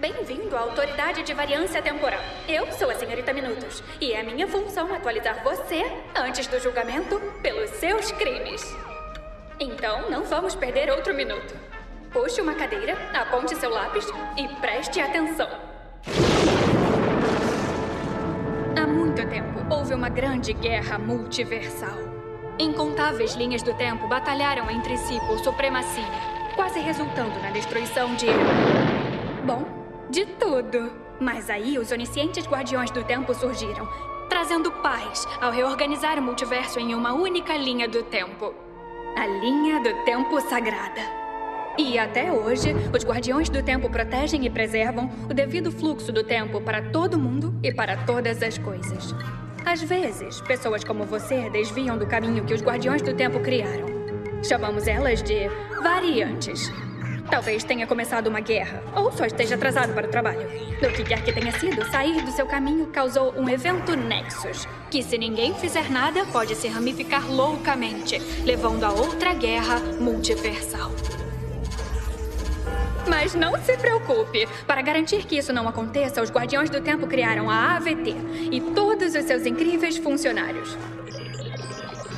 Bem-vindo à Autoridade de Variância Temporal. Eu sou a Senhorita Minutos e é minha função atualizar você antes do julgamento pelos seus crimes. Então, não vamos perder outro minuto. Puxe uma cadeira, aponte seu lápis e preste atenção. Há muito tempo houve uma grande guerra multiversal. Incontáveis linhas do tempo batalharam entre si por supremacia, quase resultando na destruição de. Bom, de tudo. Mas aí os oniscientes guardiões do tempo surgiram, trazendo paz ao reorganizar o multiverso em uma única linha do tempo a linha do tempo sagrada. E até hoje, os guardiões do tempo protegem e preservam o devido fluxo do tempo para todo mundo e para todas as coisas. Às vezes, pessoas como você desviam do caminho que os guardiões do tempo criaram. Chamamos elas de variantes. Talvez tenha começado uma guerra, ou só esteja atrasado para o trabalho. O que quer que tenha sido, sair do seu caminho causou um evento Nexus, que se ninguém fizer nada, pode se ramificar loucamente, levando a outra guerra multiversal. Mas não se preocupe. Para garantir que isso não aconteça, os Guardiões do Tempo criaram a AVT e todos os seus incríveis funcionários.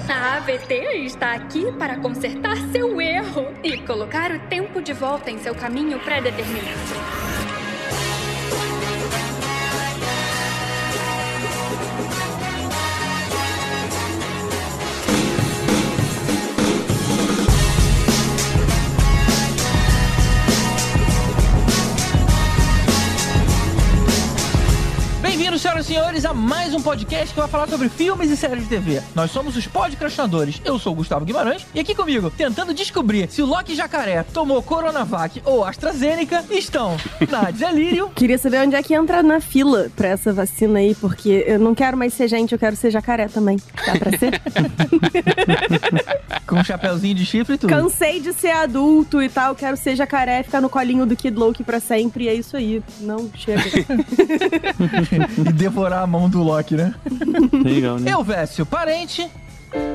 A AVT está aqui para consertar seu erro e colocar o tempo de volta em seu caminho pré-determinado. Senhoras e senhores, a mais um podcast que vai falar sobre filmes e séries de TV. Nós somos os podcastinadores. Eu sou o Gustavo Guimarães e aqui comigo, tentando descobrir se o Loki Jacaré tomou Coronavac ou AstraZeneca, estão Nadia Lírio. Queria saber onde é que entra na fila pra essa vacina aí, porque eu não quero mais ser gente, eu quero ser jacaré também. Dá pra ser? Com um chapeuzinho de chifre e tudo. Cansei de ser adulto e tal, quero ser jacaré, ficar no colinho do Kid Loki pra sempre, e é isso aí. Não, chega. devorar a mão do Loki, né? Legal, né? Eu, Vécio, parente.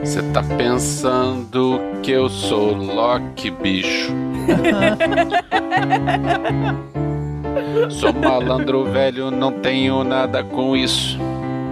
Você tá pensando que eu sou Loki, bicho? sou malandro velho, não tenho nada com isso.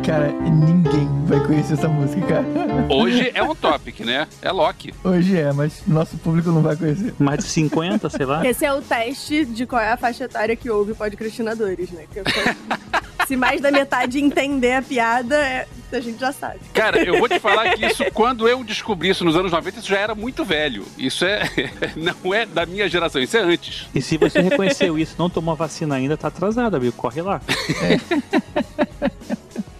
Cara, ninguém vai conhecer essa música, cara. Hoje é um topic, né? É Loki. Hoje é, mas nosso público não vai conhecer. Mais de 50, sei lá. Esse é o teste de qual é a faixa etária que ouve podcastinadores, né? Se mais da metade entender a piada, é- a gente já sabe. Cara, eu vou te falar que isso, quando eu descobri isso nos anos 90, isso já era muito velho. Isso é. Não é da minha geração, isso é antes. E se você reconheceu isso, não tomou a vacina ainda, tá atrasado, amigo. Corre lá.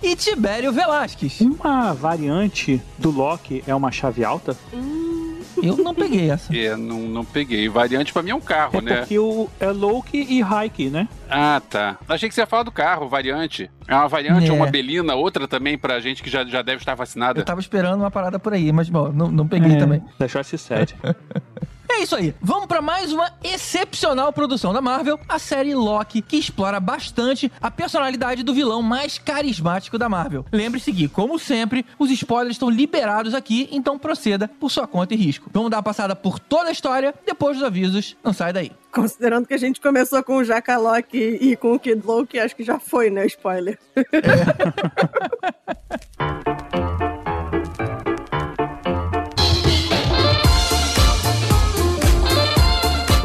E Tibério Velasquez. Uma variante do Loki é uma chave alta? Eu não peguei essa. É, não, não peguei. Variante pra mim é um carro, É né? porque o, é Loki e Hike, né? Ah, tá. Achei que você ia falar do carro, variante. É uma variante, É. uma belina, outra também pra gente que já, já deve estar vacinada. Eu tava esperando uma parada por aí, mas bom, não, não peguei também. Deixou esse set. É isso aí. Vamos pra mais uma excepcional produção da Marvel, a série Loki, que explora bastante a personalidade do vilão mais carismático da Marvel. Lembre-se que, como sempre, os spoilers estão liberados aqui, então proceda por sua conta e risco. Vamos dar uma passada por toda a história, depois dos avisos, não sai daí. Considerando que a gente começou com o Jacalock e com o Kid Loki, acho que já foi, né? Spoiler.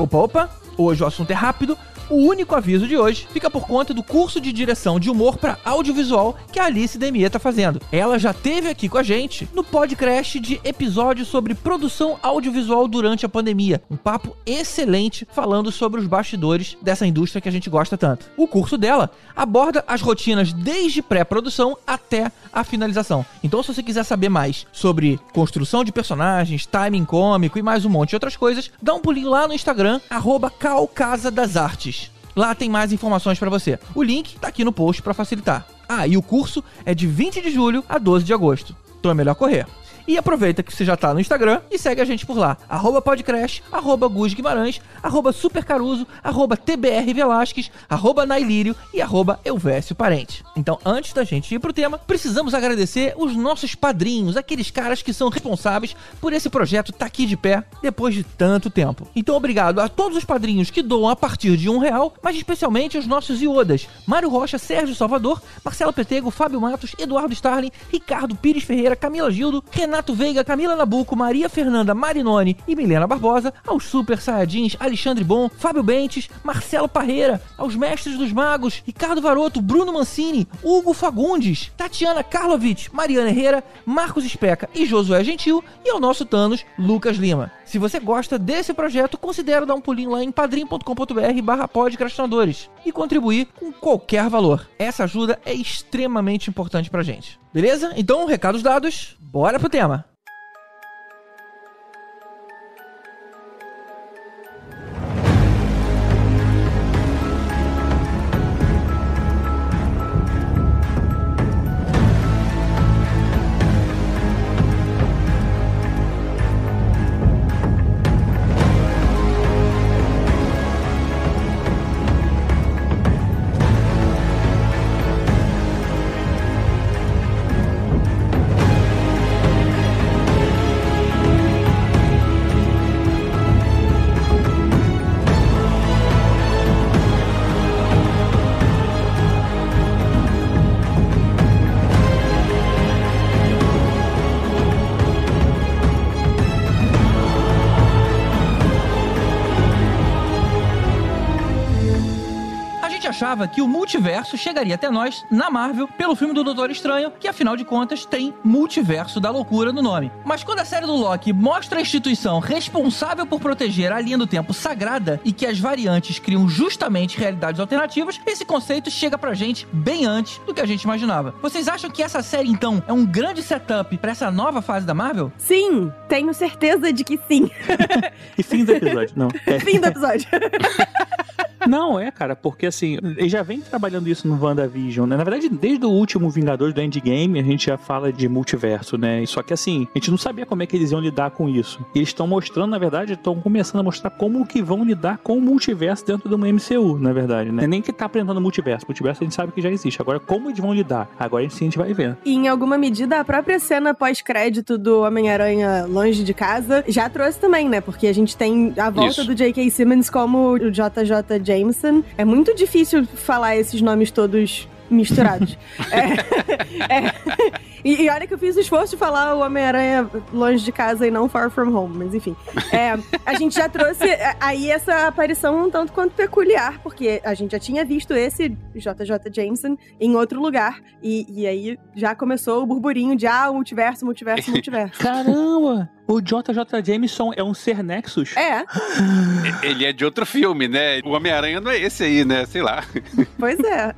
Opa, opa, hoje o assunto é rápido. O único aviso de hoje fica por conta do curso de direção de humor para audiovisual que a Alice Demier tá fazendo. Ela já teve aqui com a gente no podcast de episódios sobre produção audiovisual durante a pandemia. Um papo excelente falando sobre os bastidores dessa indústria que a gente gosta tanto. O curso dela aborda as rotinas desde pré-produção até a finalização. Então, se você quiser saber mais sobre construção de personagens, timing cômico e mais um monte de outras coisas, dá um pulinho lá no Instagram, arroba Calcasa das Artes. Lá tem mais informações pra você. O link tá aqui no post pra facilitar. Ah, e o curso é de 20 de julho a 12 de agosto. Então é melhor correr. E aproveita que você já tá no Instagram e segue a gente por lá. Arroba Podcrash, arroba Gus Guimarães, arroba Supercaruso, arroba TBR Velasquez, arroba Nailírio e arroba Elvésio Parente. Então, antes da gente ir pro tema, precisamos agradecer os nossos padrinhos, aqueles caras que são responsáveis por esse projeto tá aqui de pé depois de tanto tempo. Então, obrigado a todos os padrinhos que doam a partir de um real, mas especialmente os nossos iodas. Mário Rocha, Sérgio Salvador, Marcelo Petego, Fábio Matos, Eduardo Starling, Ricardo Pires Ferreira, Camila Gildo, Renato Veiga, Camila Nabuco, Maria Fernanda Marinoni e Milena Barbosa, aos Super Saiyajins Alexandre Bom, Fábio Bentes, Marcelo Parreira, aos Mestres dos Magos, Ricardo Varoto, Bruno Mancini, Hugo Fagundes, Tatiana Karlovic, Mariana Herrera, Marcos Especa e Josué Gentil e ao nosso Thanos, Lucas Lima. Se você gosta desse projeto, considere dar um pulinho lá em padrim.com.br barra podcastinadores e contribuir com qualquer valor. Essa ajuda é extremamente importante pra gente. Beleza? Então, recados dados, bora pro tema. Que o multiverso chegaria até nós na Marvel pelo filme do Doutor Estranho, que afinal de contas tem multiverso da loucura no nome. Mas quando a série do Loki mostra a instituição responsável por proteger a linha do tempo sagrada e que as variantes criam justamente realidades alternativas, esse conceito chega pra gente bem antes do que a gente imaginava. Vocês acham que essa série então é um grande setup pra essa nova fase da Marvel? Sim, tenho certeza de que sim. E fim do episódio, não. É. Fim do episódio. Não, é, cara, porque assim, ele já vem trabalhando isso no WandaVision, né? Na verdade, desde o último Vingadores do Endgame, a gente já fala de multiverso, né? Só que assim, a gente não sabia como é que eles iam lidar com isso. E eles estão mostrando, na verdade, estão começando a mostrar como que vão lidar com o multiverso dentro do MCU, na verdade, né? Nem que tá apresentando multiverso. Multiverso a gente sabe que já existe. Agora, como eles vão lidar? Agora sim a gente vai ver. E em alguma medida, a própria cena pós-crédito do Homem-Aranha longe de casa já trouxe também, né? Porque a gente tem a volta Isso. do J.K. Simmons como o JJ Jameson. É muito difícil falar esses nomes todos misturados. é, é. E, e olha que eu fiz o esforço de falar o Homem-Aranha longe de casa e não Far From Home, mas enfim. É, a gente já trouxe é, aí essa aparição um tanto quanto peculiar, porque a gente já tinha visto esse JJ Jameson em outro lugar, e, e aí já começou o burburinho de ah, multiverso, multiverso, multiverso. Caramba! O JJ Jameson é um ser Nexus? É, Ele é de outro filme, né? O Homem-Aranha não é esse aí, né? Sei lá. pois é.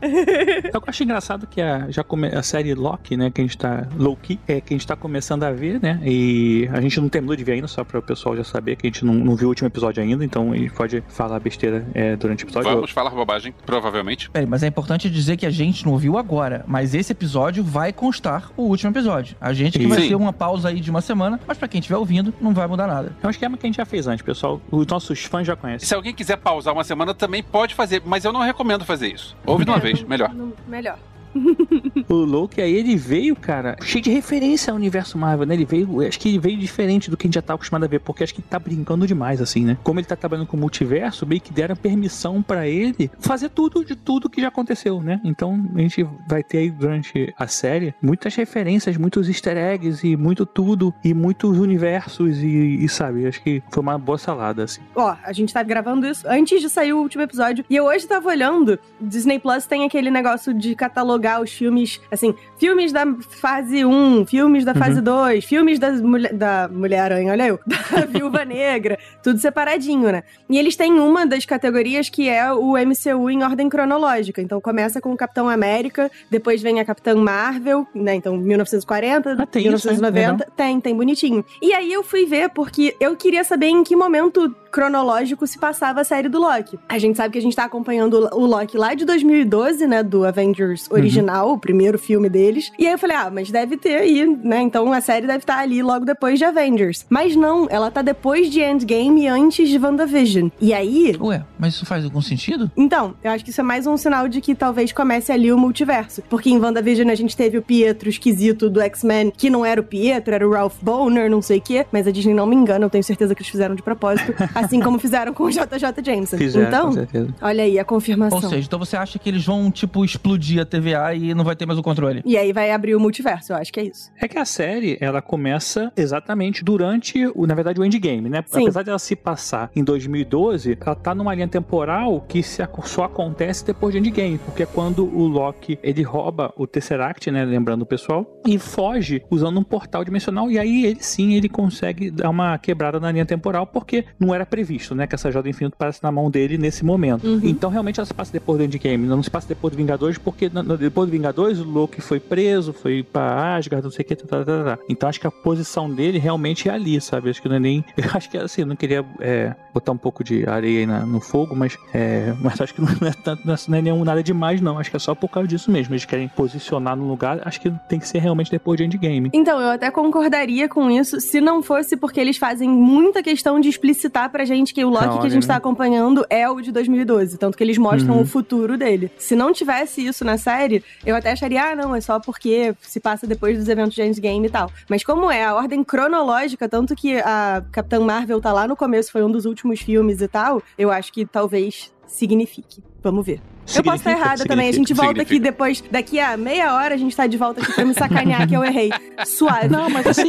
Eu acho engraçado que a, já come, a série Loki, né, que a gente tá. Loki, é que a gente tá começando a ver, né? E a gente não terminou de ver ainda, só para o pessoal já saber que a gente não, não viu o último episódio ainda, então a gente pode falar besteira é, durante o episódio. Vamos falar bobagem, provavelmente. Peraí, mas é importante dizer que a gente não viu agora, mas esse episódio vai constar o último episódio. A gente que vai Sim. ter uma pausa aí de uma semana, mas pra quem estiver ouvindo, não vai mudar nada. É um esquema que a gente já fez antes, pessoal. Os nossos fãs já conhecem. Se alguém quiser pausar uma semana, também pode fazer, mas eu não recomendo fazer isso. Ouve de uma vez, melhor. no- Melhor. O Loki aí, ele veio, cara, cheio de referência ao universo Marvel, né? Ele veio, acho que ele veio diferente do que a gente já tá acostumado a ver, porque acho que tá brincando demais, assim, né? Como ele tá trabalhando com o multiverso, meio que deram permissão pra ele fazer tudo de tudo que já aconteceu, né? Então a gente vai ter aí durante a série muitas referências, muitos easter eggs e muito tudo, e muitos universos, e, e sabe, acho que foi uma boa salada, assim. Ó, a gente tá gravando isso antes de sair o último episódio. E eu hoje tava olhando, Disney Plus tem aquele negócio de catalogar os filmes, assim, filmes da fase 1, filmes da fase 2, filmes das mulher, da Mulher-Aranha, olha eu, da Viúva Negra, tudo separadinho, né? E eles têm uma das categorias que é o MCU em ordem cronológica. Então começa com o Capitão América, depois vem a Capitã Marvel, né? Então 1940, Ah, tem isso, hein? 1990. Tem, tem bonitinho. E aí eu fui ver porque eu queria saber em que momento cronológico se passava a série do Loki. A gente sabe que a gente tá acompanhando o Loki lá de 2012, né, do Avengers original, o primeiro filme deles. E aí eu falei, ah, mas deve ter aí, né? Então a série deve estar ali logo depois de Avengers. Mas não, ela tá depois de Endgame e antes de WandaVision. E aí. Ué, mas isso faz algum sentido? Então, eu acho que isso é mais um sinal de que talvez comece ali o multiverso. Porque em WandaVision a gente teve o Pietro esquisito do X-Men, que não era o Pietro, era o Ralph Boner, não sei o quê. Mas a Disney não me engana, eu tenho certeza que eles fizeram de propósito. assim como fizeram com o JJ Jameson. Fizeram, então, olha aí a confirmação. Ou seja, então você acha que eles vão, tipo, explodir a TVA e não vai ter mais o controle? E aí vai abrir o multiverso, eu acho que é isso. É que a série, ela começa exatamente durante, o, na verdade, o endgame, né? Sim. Apesar de ela se passar em 2012, ela tá numa linha temporal que se, só acontece depois de endgame, porque é quando o Loki, ele rouba o Tesseract, né? Lembrando o pessoal, e foge usando um portal dimensional, e aí ele sim, ele consegue dar uma quebrada na linha temporal, porque não era previsto, né? Que essa joia do infinito parece na mão dele nesse momento. Uhum. Então, realmente, ela se passa depois do endgame, não se passa depois do Vingadores, porque na- na- depois do Vingadores, o Loki foi preso, foi pra Asgard, não sei o que, tá, tá, tá, tá. Então, acho que a posição dele realmente é ali, sabe? Acho que não é nem. Eu acho que assim, eu não queria é, botar um pouco de areia aí na- no fogo, mas, é, mas acho que não é, tanto, não é nenhum nada demais, não. Acho que é só por causa disso mesmo. Eles querem posicionar no lugar, acho que tem que ser realmente depois de endgame. Então, eu até concordaria com isso se não fosse porque eles fazem muita questão de explicitar pra gente que o Loki que a gente né? tá acompanhando é o de 2012. Tanto que eles mostram Uhum. o futuro dele. Se não tivesse isso na série, eu até acharia, ah, não, é só porque se passa depois dos eventos de Endgame e tal. Mas como é a ordem cronológica, tanto que a Capitã Marvel tá lá no começo, foi um dos últimos filmes e tal, eu acho que talvez signifique. Vamos ver. Eu posso estar errada também. A gente Significa. volta aqui depois, daqui a meia hora, a gente tá de volta aqui pra me sacanear que eu errei. Suave. Não, mas assim,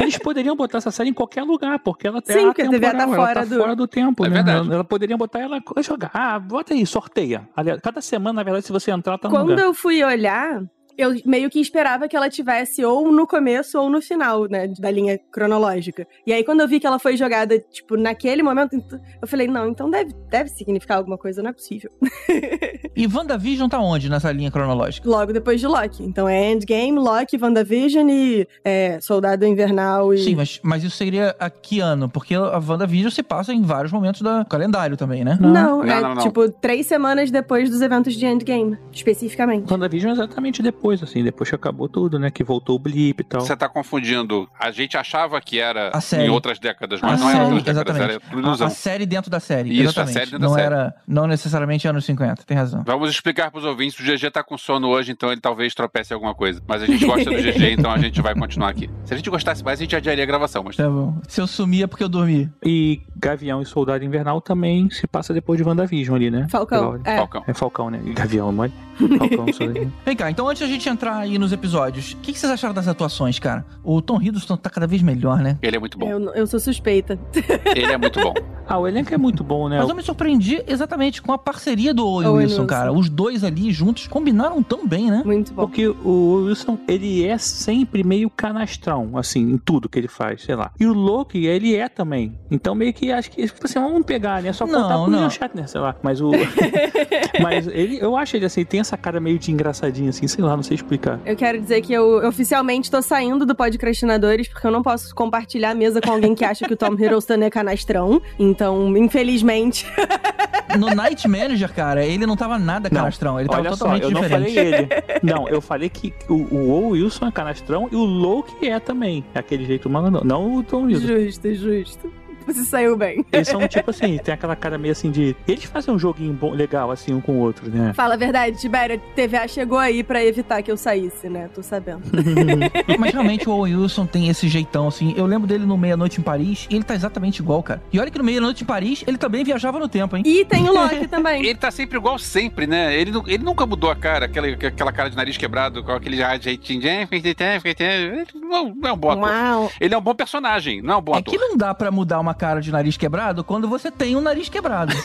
eles poderiam botar essa série em qualquer lugar, porque ela Sim, é porque a TV tá atemporal, ela fora tá do- fora do tempo, É né? verdade. Ela, ela poderia botar ela jogar. Ah, bota aí, sorteia. Cada semana, na verdade, se você entrar, tá no Quando lugar. eu fui olhar, eu meio que esperava que ela tivesse ou no começo ou no final, né, da linha cronológica. E aí, quando eu vi que ela foi jogada, tipo, naquele momento, ent- eu falei, não, então deve, deve significar alguma coisa, não é possível. E WandaVision tá onde nessa linha cronológica? Logo depois de Loki. Então é Endgame, Loki, WandaVision e é, Soldado Invernal e... Sim, mas, mas isso seria a que ano? Porque a WandaVision se passa em vários momentos do calendário também, né? Não, Não, é não, não. tipo três semanas depois dos eventos de Endgame, especificamente. WandaVision é exatamente depois, assim, depois que acabou tudo, né? Que voltou o blip e tal. Você tá confundindo. A gente achava que era A em outras décadas, A mas não série, era outras décadas, exatamente. era A, a série dentro da série. Isso, a exatamente. série dentro da não série. era, não necessariamente anos 50, tem razão. Vamos explicar pros ouvintes. O GG tá com sono hoje, então ele talvez tropece em alguma coisa. Mas a gente gosta do GG, então a gente vai continuar aqui. Se a gente gostasse mais, a gente adiaria a gravação, mas Tá bom. Se eu sumir é porque eu dormi. E Gavião e Soldado Invernal também se passa depois de WandaVision ali, né? Falcão. É. Falcão. É Falcão, né? Gavião, mole. Falcão. Vem cá, então antes da gente entrar aí nos episódios, o que, que vocês acharam das atuações, cara? O Tom Hiddleston tá cada vez melhor, né? Ele é muito bom. Eu, eu sou suspeita. Ele é muito bom. Ah, o elenco é muito bom, né? Mas eu me surpreendi exatamente com a parceria do Owen Wilson, Wilson. cara. Os dois ali juntos combinaram tão bem, né? Muito bom. Porque o Wilson, ele é sempre meio canastrão, assim, em tudo que ele faz, sei lá. E o Loki, ele é também. Então, meio que acho que, tipo assim, vamos pegar, né? Só Não, contar pro não. William Shatner, sei lá. Mas o. Mas ele, eu acho ele assim, tem essa cara meio de engraçadinho, assim, sei lá, não sei explicar. Eu quero dizer que eu oficialmente tô saindo do Podcrastinadores porque eu não posso compartilhar a mesa com alguém que acha que o Tom Hiddleston é canastrão. Então, infelizmente. No Night Manager, cara, ele não tava nada Não, canastrão. Ele tava Olha totalmente só, eu diferente. não falei ele. Não, eu falei que o, o Wilson é canastrão e o Loki é também. É aquele jeito malandro, não o Tom Hiddleston. justo, justo. Você saiu bem. Eles são tipo assim, tem aquela cara meio assim de. Eles fazem um joguinho bom, legal, assim, um com o outro, né? Fala a verdade, Tibério, a TVA chegou aí pra evitar que eu saísse, né? Tô sabendo. Mas realmente o Owen Wilson tem esse jeitão, assim. Eu lembro dele no Meia-Noite em Paris e ele tá exatamente igual, cara. E olha que no Meia-Noite em Paris ele também viajava no tempo, hein? E tem o Loki também. Ele tá sempre igual sempre, né? Ele, ele nunca mudou a cara, aquela, aquela cara de nariz quebrado, com aquele jeitinho de. "Eh, Ele não é um bom ator. Uau. Ele é um bom personagem, não é um bom É ator. que não dá pra mudar uma cara de nariz quebrado quando você tem um nariz quebrado.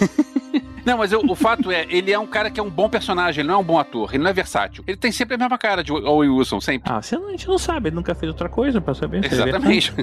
Não, mas eu- o fato é, ele é um cara que é um bom personagem, ele não é um bom ator, ele não é versátil. Ele tem sempre a mesma cara de Owen Wilson, sempre. Ah, você não- a gente não sabe, ele nunca fez outra coisa pra saber. ele é Exatamente.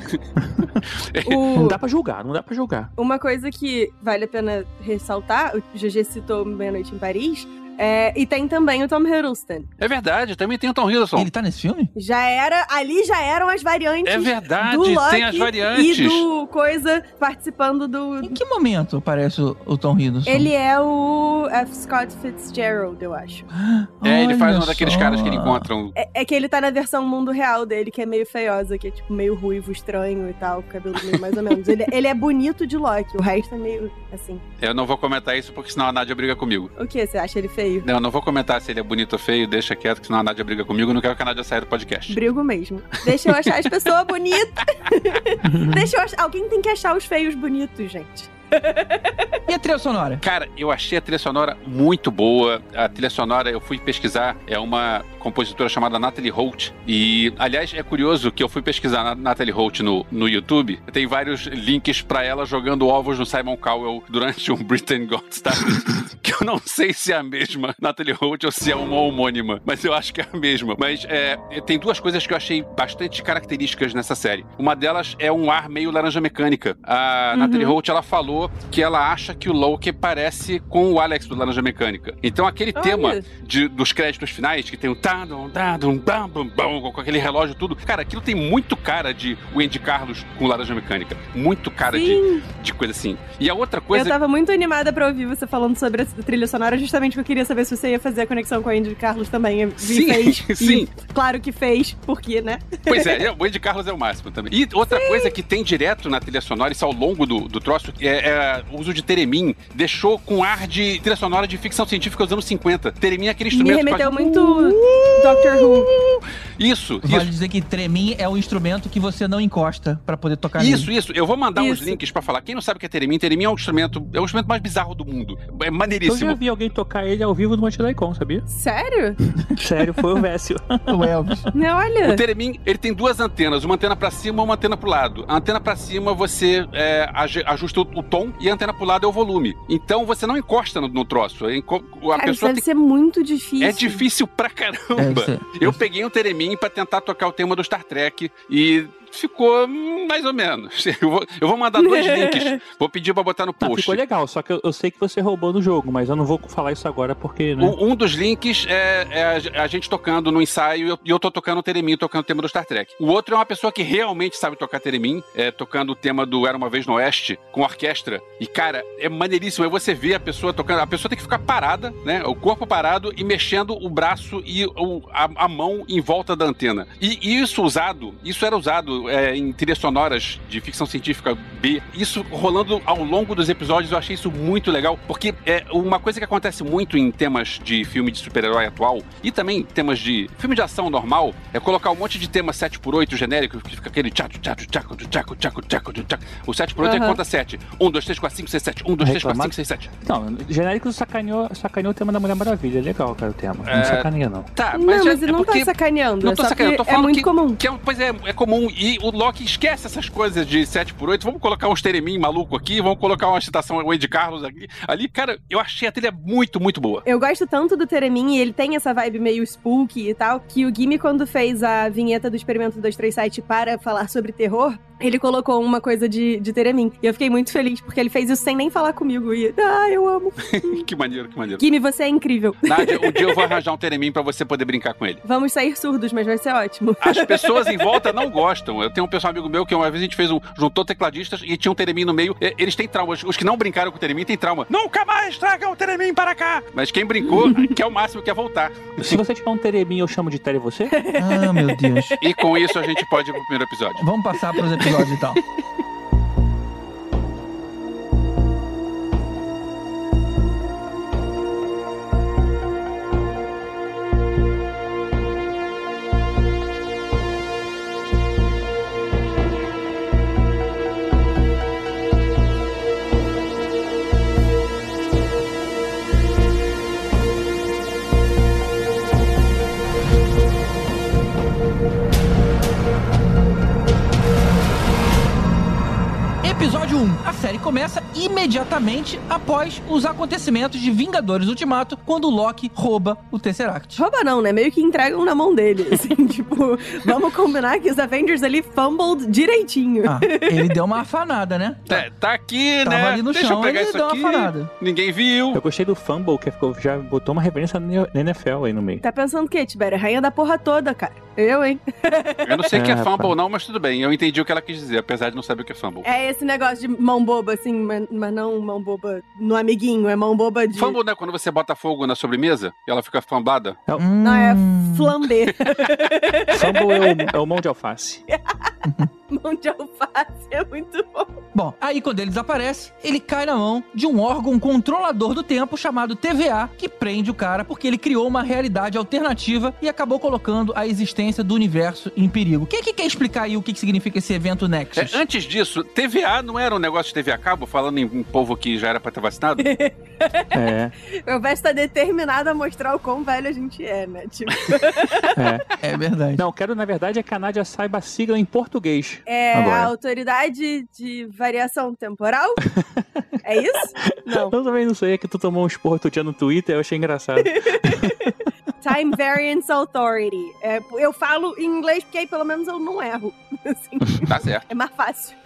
O- Não dá pra julgar, não dá pra julgar. Uma coisa que vale a pena ressaltar, o GG citou Meia Noite em Paris, É, e tem também o Tom Hiddleston. É verdade, também tem o Tom Hiddleston. Ele tá nesse filme? Já era, ali já eram as variantes É verdade, do Loki tem as variantes. e do Coisa participando do... Em que momento aparece o, o Tom Hiddleston? Ele é o F. Scott Fitzgerald, eu acho. É, ele faz Olha um daqueles só. caras que ele encontram. É, é que ele tá na versão mundo real dele, que é meio feiosa, que é tipo meio ruivo, estranho e tal, cabelo meio mais ou menos. Ele, ele é bonito de Loki, o resto é meio assim. Eu não vou comentar isso porque senão a Nádia briga comigo. O que? Você acha ele feio? Não, eu não vou comentar se ele é bonito ou feio, deixa quieto, que senão a Nádia briga comigo. Eu não quero que a Nádia saia do podcast. Brigo mesmo. Deixa eu achar as pessoas bonitas. Deixa eu achar. Alguém tem que achar os feios bonitos, gente. E a trilha sonora? Cara, eu achei a trilha sonora muito boa. A trilha sonora, eu fui pesquisar, é uma compositora chamada Natalie Holt. E, aliás, é curioso que eu fui pesquisar na Natalie Holt no, no YouTube. Tem vários links pra ela jogando ovos no Simon Cowell durante um Britain Got Started. que eu não sei se é a mesma Natalie Holt ou se é uma homônima, mas eu acho que é a mesma. Mas é, tem duas coisas que eu achei bastante características nessa série. Uma delas é um ar meio laranja mecânica. A Uhum. Natalie Holt, ela falou que ela acha que o Loki parece com o Alex do Laranja Mecânica. Então aquele Olha. tema de- dos créditos finais, que tem o tadum, tadum, bam, bam, bam, com aquele relógio tudo, cara, aquilo tem muito cara de o Andy Carlos com Laranja Mecânica. Muito cara de, Sim. de coisa assim. E a outra Eu coisa... tava muito animada pra ouvir você falando sobre a trilha sonora, justamente porque eu queria saber se você ia fazer a conexão com a Andy Carlos também. E Sim, fez. sim. E claro que fez, porque, né? Pois é, o Andy Carlos é o máximo também. E outra coisa que tem direto na trilha sonora, isso ao longo do, do troço, é, é o uso de Teremin. Deixou com ar de trilha sonora de ficção científica dos anos 50. Teremin é aquele Me instrumento... que remeteu faz- muito Doctor Who. Isso, Vale isso. dizer que Tremin é o instrumento que você não encosta pra poder tocar Isso, nele. isso. Eu vou mandar uns Isso. links pra falar. Quem não sabe o que é Teremin, Teremin é um instrumento, é o instrumento mais bizarro do mundo. É Eu já maneiríssimo. vi alguém tocar ele ao vivo no Monte sabia? Sério? Sério, foi o Vécio. O Elvis. Não, O olha. Teremin, ele tem duas antenas, uma antena pra cima e uma antena pro lado. A antena pra cima você é, ajusta o, o tom e a antena pro lado é o volume. Então você não encosta no, no troço. A enco- a Cara, pessoa deve tem- ser muito difícil. É difícil pra Deve caramba. ser. Eu peguei um Teremin pra tentar tocar o tema do Star Trek e ficou mais ou menos. Eu vou, eu vou mandar dois links. Vou pedir pra botar no Tá, post. ficou legal, só que eu, eu sei que você roubou no jogo, mas eu não vou falar isso agora porque, né? Um, um dos links é, é a, gente tocando no ensaio e eu, eu tô tocando o Teremin, tocando o tema do Star Trek. O outro é uma pessoa que realmente sabe tocar Teremin, é, tocando o tema do Era Uma Vez no Oeste, com orquestra. E, cara, é maneiríssimo. Aí você vê a pessoa tocando. A pessoa tem que ficar parada, né? O corpo parado e mexendo o braço e o- a, a mão em volta da antena. E isso usado, isso era usado é, em trilhas sonoras de ficção científica B. Isso rolando ao longo dos episódios, eu achei isso muito legal, porque é uma coisa que acontece muito em temas de filme de super-herói atual e também temas de filme de ação normal é colocar um monte de tema 7x8 genérico, que fica aquele tchaco, tchaco, tchaco, tchaco, tchaco, tchaco, tchaco. O 7x8 é Aham. conta 7. 1, 2, 3, 4, 5, 6, 7. 1, 2, 3, 4, Reclamar? 5, 6, 7. Não, genérico sacaneou, sacaneou o tema da Mulher Maravilha. É legal, cara, o tema. É, Não sacaneia, não. Tá, Não, mas, mas é, ele é não porque... tá sacaneando. Não é tô sacaneando, tô falando é muito que- comum. Que é, pois é, é comum. E o Loki esquece essas coisas de 7x8. Vamos colocar uns Teremin maluco aqui, vamos colocar uma citação o Andy Carlos aqui. Ali, cara, eu achei a trilha muito, muito boa. Eu gosto tanto do Teremin e ele tem essa vibe meio spooky e tal, que o Gimme, quando fez a vinheta do Experimento 237 para falar sobre terror, ele colocou uma coisa de, de Teremin. E eu fiquei muito feliz, porque ele fez isso sem nem falar comigo. E, ah, eu amo. que maneiro, que maneiro. Gimme, você é incrível. Nádia, um dia eu vou arranjar um Teremin pra você poder brincar com ele. Vamos sair surdos, mas vai ser ótimo. As pessoas em volta não gostam. Eu tenho um pessoal amigo meu que uma vez a gente fez um. juntou tecladistas e tinha um Teremin no meio. E- Eles têm trauma. Os- que não brincaram com o Teremin têm trauma. Nunca mais traga o Teremin para cá! Mas quem brincou, que é o máximo, quer voltar. Se você tiver um Teremin, eu chamo de Tere você? Ah, meu Deus. E com isso a gente pode ir pro primeiro episódio. Vamos passar pros episódios então. começa imediatamente após os acontecimentos de Vingadores Ultimato, quando o Loki rouba o Tesseract. Rouba não, né? Meio que entregam na mão dele. Assim, tipo, vamos combinar que os Avengers ali fumbled direitinho. Ah, ele deu uma afanada, né? É, tá aqui, Tava né? ali no Deixa chão, eu pegar ele isso deu aqui. uma afanada. Ninguém viu. Eu gostei do Fumble, que ficou- já botou uma referência na NFL aí no meio. Tá pensando o quê, Tibério? Rainha da porra toda, cara. Eu, hein? Eu não sei o que é É, fumble, rapaz. não, mas tudo bem. Eu entendi o que ela quis dizer, apesar de não saber o que é fumble. É esse negócio de mão boba, assim, mas, mas não mão boba no amiguinho, é mão boba de. Fumble, né? Quando você bota fogo na sobremesa e ela fica flambada. Não, é flambé. Fumble é o, é o mão de alface. mão de alface é muito bom. Bom, aí quando ele desaparece, ele cai na mão de um órgão controlador do tempo chamado TVA, que prende o cara porque ele criou uma realidade alternativa e acabou colocando a existência do universo em perigo. Quem é que quer explicar aí o que que significa esse evento É, Nexus? antes disso, TVA não era um negócio de TV a cabo, falando em um povo que já era pra ter vacinado? É, O Vest tá determinado a mostrar o quão velho a gente é, né? Tipo, é. É verdade. Não, quero, na verdade, é que a Nádia saiba a sigla em português. É Agora. a autoridade de variação temporal? é isso? Não. Eu também não sei, é que tu tomou um esporro outro dia no Twitter, eu achei engraçado. Time Variance Authority. É, eu falo em inglês porque aí pelo menos eu não erro. Assim, Tá certo. é mais fácil.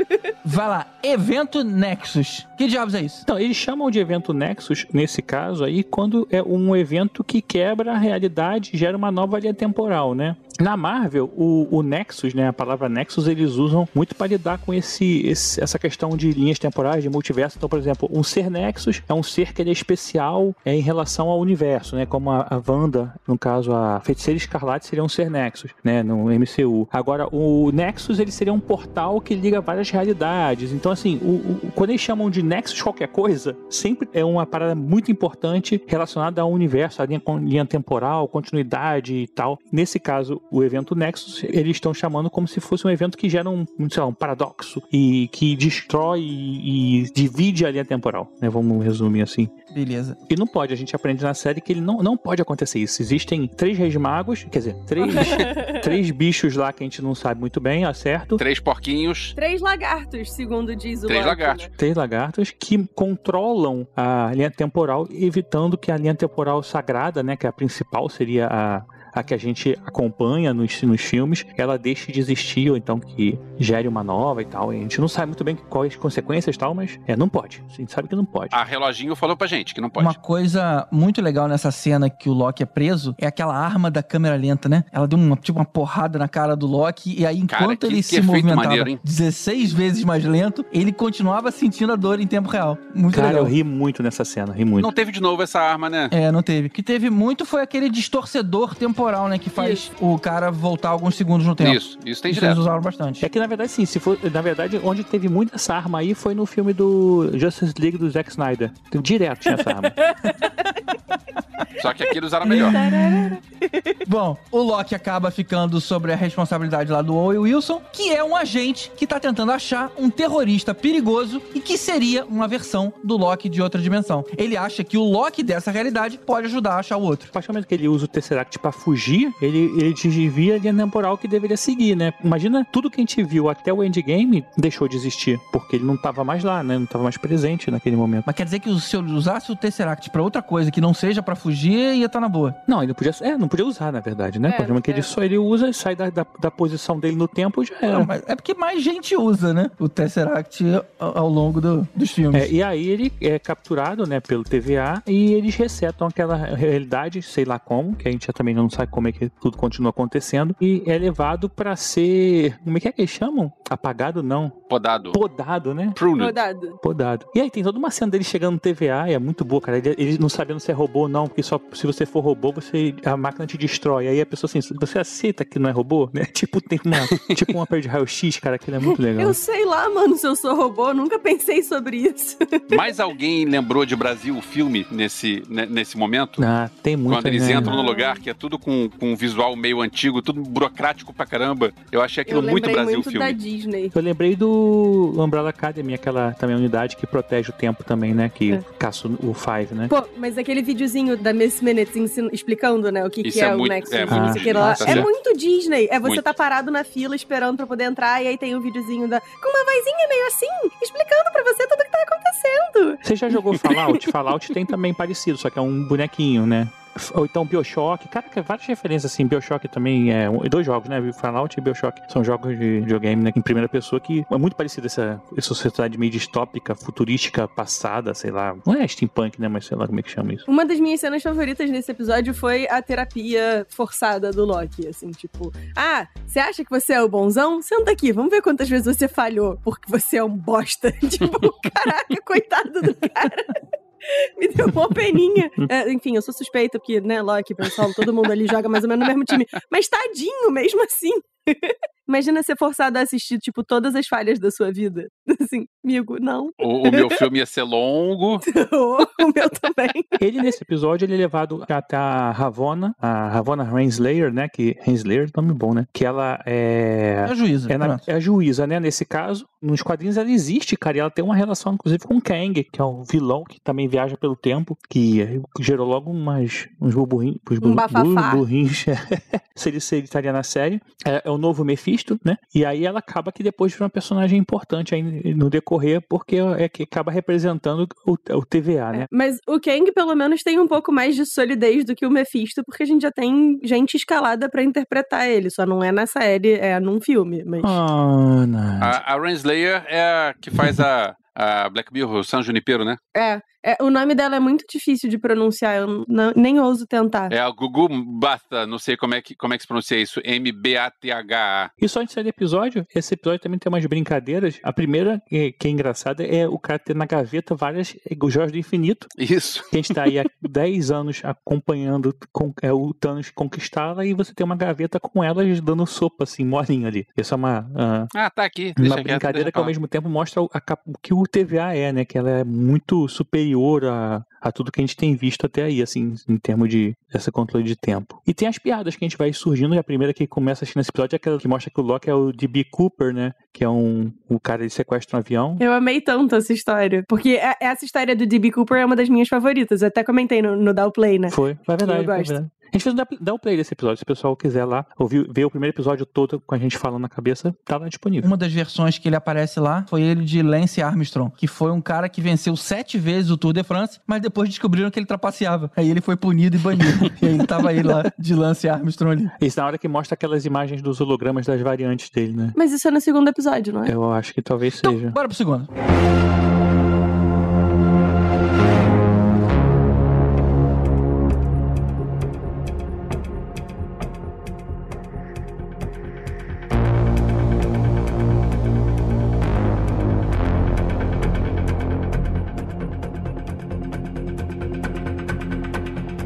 Vai lá, evento Nexus. Que diabos é isso? Então, eles chamam de evento Nexus, nesse caso aí, quando é um evento que quebra a realidade e gera uma nova linha temporal, né? Na Marvel, o, o Nexus, né, a palavra Nexus, eles usam muito para lidar com esse, esse- essa questão de linhas temporais, de multiverso. Então, por exemplo, um ser Nexus é um ser que ele é especial é, em relação ao universo, né? Como a, a Wanda, no caso, a Feiticeira Escarlate seria um ser Nexus, né? No MCU. Agora, o Nexus, ele seria um portal que liga várias realidades. Então, assim, o, o- quando eles chamam de Nexus qualquer coisa, sempre é uma parada muito importante relacionada ao universo, a linha, linha temporal, continuidade e tal. Nesse caso, o evento Nexus, eles estão chamando como se fosse um evento que gera um, sei lá, um paradoxo e que destrói e, e divide a linha temporal, né? Vamos resumir assim. Beleza. E não pode, a gente aprende na série que ele não, não pode acontecer isso. Existem três reis magos, quer dizer, três, três bichos lá que a gente não sabe muito bem, ó, certo? Três porquinhos. Três lagartos, segundo diz o Três Loki, lagartos. né? Três lagartos que controlam a linha temporal, evitando que a linha temporal sagrada, né, que a principal seria a, a que a gente acompanha nos, nos filmes, ela deixe de existir ou então que gere uma nova e tal. E a gente não sabe muito bem quais consequências e tal, mas é, não pode. A gente sabe que não pode. A reloginho falou pra gente que não pode. Uma coisa muito legal nessa cena que o Loki é preso é aquela arma da câmera lenta, né? Ela deu uma, tipo, uma porrada na cara do Loki e aí, enquanto Cara, que- ele que se movimentava maneiro, hein? 16 vezes mais lento, ele continuava sentindo a dor em tempo real. Muito Cara, legal. eu ri muito nessa cena, ri muito. Não teve de novo essa arma, né? É, não teve. O que teve muito foi aquele distorcedor temporal, né? Que faz o cara voltar alguns segundos no tempo. Isso, isso tem Isso eles direto. usaram bastante. É que na verdade sim, se for, na verdade, onde teve muito essa arma aí foi no filme do Justice League do Zack Snyder. Direto tinha essa arma. Só que aqui eles usaram melhor. Bom, o Loki acaba ficando sobre a responsabilidade lá do Owen Wilson, que é um agente que tá tentando achar um terrorista perigoso e que seria uma versão do Loki de outra dimensão. Ele acha que o Loki dessa realidade pode ajudar a achar o outro. A partir do momento que ele usa o Tesseract pra fugir, ele, ele desvia a linha temporal que deveria seguir, né? Imagina tudo que a gente viu até o endgame deixou de existir, porque ele não tava mais lá, né? Não tava mais presente naquele momento. Mas quer dizer que se eu usasse o Tesseract pra outra coisa que não seja pra fugir, ia estar na boa. Não, ele não podia. É, não podia usar, na verdade, né? É, A partir do momento que ele é. só ele usa e sai da, da, da posição dele no tempo já era. Não, é porque mais gente usa, né? O Tesseract ao, ao longo do- dos filmes. É, e aí ele é capturado, né, pelo TVA e eles resetam aquela realidade, sei lá como, que a gente já também não sabe como é que tudo continua acontecendo, e é levado pra ser, como é que é que eles chamam? Apagado não, Podado. podado, né? Pruned. Rodado. Podado. E aí tem toda uma cena dele chegando no TVA, e é muito boa, cara. Ele, ele não sabendo se é robô ou não, porque só se você for robô, você a máquina te destrói. Aí a pessoa assim, você aceita que não é robô, né? Tipo, tem uma, tipo uma perda de raio-x, cara, que é muito legal. Eu sei lá, mano, se eu sou robô, nunca pensei sobre isso. Mais alguém lembrou de Brasil o filme nesse, né, nesse momento? Ah, tem muito. Quando eles né? entram no lugar que é tudo com, com um visual meio antigo, tudo burocrático pra caramba. Eu achei aquilo eu muito Brasil o muito filme. da Disney. Eu lembrei do Umbrella Academy, aquela também unidade que protege o tempo também, né? Que É. caça o Five, né? Pô, mas aquele videozinho da Miss Minutes explicando, né, o que, que é, é o muito Nexus, É, não muito sei o que lá. Disney, tá É certo. muito Disney. É você Muito. tá parado na fila esperando pra poder entrar e aí tem um videozinho da com uma vozinha meio assim, explicando pra você tudo que tá acontecendo. Você já jogou Fallout? Fallout tem também parecido, só que é um bonequinho, né? Ou então Bioshock, cara, que várias referências assim. Bioshock também é. Dois jogos, né? Fallout e Bioshock são jogos de videogame né, em primeira pessoa que é muito parecido essa, essa sociedade meio distópica, futurística, passada, sei lá. Não é steampunk, né? Mas sei lá como é que chama isso. Uma das minhas cenas favoritas nesse episódio foi a terapia forçada do Loki, assim, tipo, ah, você acha que você é o bonzão? Senta aqui, vamos ver quantas vezes você falhou, porque você é um bosta. tipo, caraca, coitado do cara. Me deu uma peninha. É, enfim, eu sou suspeita, porque, né, Loki, pessoal, todo mundo ali joga mais ou menos no mesmo time. Mas tadinho, mesmo assim. Imagina ser forçado a assistir, tipo, todas as falhas da sua vida. Assim, amigo, não. O, o meu filme ia ser longo. o meu também. Ele, nesse episódio, ele é levado até a Ravonna, a Ravonna Renslayer, né? Que. Renslayer, nome bom, né? Que ela é. É a juíza. É, na- é a juíza, né? Nesse caso, nos quadrinhos ela existe, cara, e ela tem uma relação, inclusive, com o Kang, que é um vilão que também viaja pelo tempo, que gerou logo umas, uns burburinhos. Um burburinhos. se, ele, se ele estaria na série. É, é o novo Mephisto, né? E aí ela acaba que depois vira uma personagem importante aí no decorrer, porque é que acaba representando o, o TVA, né? Mas o Kang, pelo menos, tem um pouco mais de solidez do que o Mephisto, porque a gente já tem gente escalada pra interpretar ele. Só não é na série, é num filme. Mas. Nath. A, a Renslayer é a que faz a, a Black Mirror, San Junipero, né? É, é, o nome dela é muito difícil de pronunciar, eu não- nem ouso tentar. É a Gugu Bata, não sei como é que, como é que se pronuncia isso. M-B-A-T-H-A. E só antes do episódio, esse episódio também tem umas brincadeiras. A primeira, que que é engraçada, é o cara ter na gaveta várias joias do infinito. Isso. Que a gente tá aí há 10 anos acompanhando com, é, o Thanos conquistá-la e você tem uma gaveta com elas dando sopa, assim, molinho ali. Isso é uma, ah, Ah, tá aqui. uma Deixa quieto, brincadeira deixa que ao mesmo tempo mostra o, a o que o TVA é, né? Que ela é muito superior a, a tudo que a gente tem visto até aí, assim, em termos de esse controle de tempo. E tem as piadas que a gente vai surgindo, e a primeira que começa assistindo esse episódio é aquela que mostra que o Loki é o D.B. Cooper, né? Que é um o cara que sequestra um avião. Eu amei tanto essa história. Porque é- essa história do D.B. Cooper é uma das minhas favoritas. Eu até comentei no, no Downplay, né? Foi, foi verdade, Eu foi gosto. verdade. A gente fez um dá- o play desse episódio. Se o pessoal quiser lá ouvir, ver o primeiro episódio todo com a gente falando na cabeça, tá lá disponível. Uma das versões que ele aparece lá foi ele de Lance Armstrong, que foi um cara que venceu sete vezes o Tour de France, mas depois descobriram que ele trapaceava. Aí ele foi punido e banido. e aí ele tava aí lá de Lance Armstrong ali. Isso na hora que mostra aquelas imagens dos hologramas das variantes dele, né? Mas isso é no segundo episódio, não é? Eu acho que talvez Então, seja. bora pro segundo.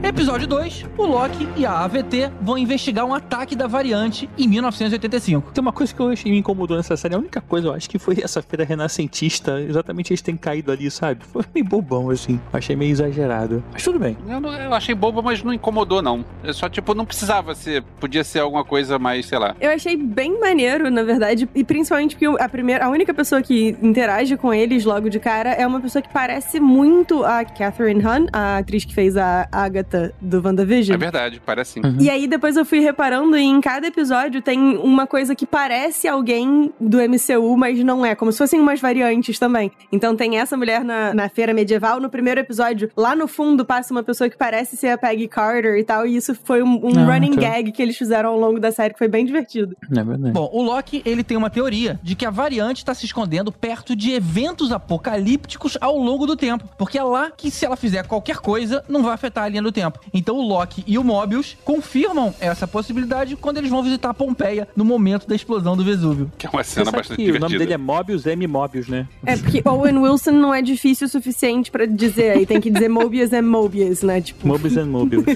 Episódio 2, o Loki e a AVT vão investigar um ataque da variante em 1985. Tem uma coisa que eu achei me incomodou nessa série. A única coisa, eu acho que foi essa feira renascentista. Exatamente eles terem caído ali, sabe? Foi meio bobão, assim. Achei meio exagerado. Mas tudo bem. Eu, não- eu achei bobo, mas não incomodou, não. É só, tipo, não precisava ser. Podia ser alguma coisa mais, sei lá. Eu achei bem maneiro, na verdade, e principalmente porque a primeira, a única pessoa que interage com eles logo de cara é uma pessoa que parece muito a Catherine Hahn, a atriz que fez a Agatha do É WandaVision. verdade, parece sim. Uhum. E aí depois eu fui reparando e em cada episódio tem uma coisa que parece alguém do MCU, mas não é, como se fossem umas variantes também. Então tem essa mulher na, na feira medieval, no primeiro episódio, lá no fundo passa uma pessoa que parece ser a Peggy Carter e tal, e isso foi um, um Ah, running tá. gag que eles fizeram ao longo da série, que foi bem divertido. É verdade. Bom, o Loki, ele tem uma teoria de que a variante está se escondendo perto de eventos apocalípticos ao longo do tempo. Porque é lá que, se ela fizer qualquer coisa, não vai afetar a linha do tempo. Então o Loki e o Mobius confirmam essa possibilidade quando eles vão visitar Pompeia no momento da explosão do Vesúvio. Que é uma cena bastante que o nome divertida. dele é Mobius M. Mobius, né? É porque Owen Wilson não é difícil o suficiente pra dizer, aí tem que dizer Mobius é Mobius, né? Tipo, Mobius and Mobius. né?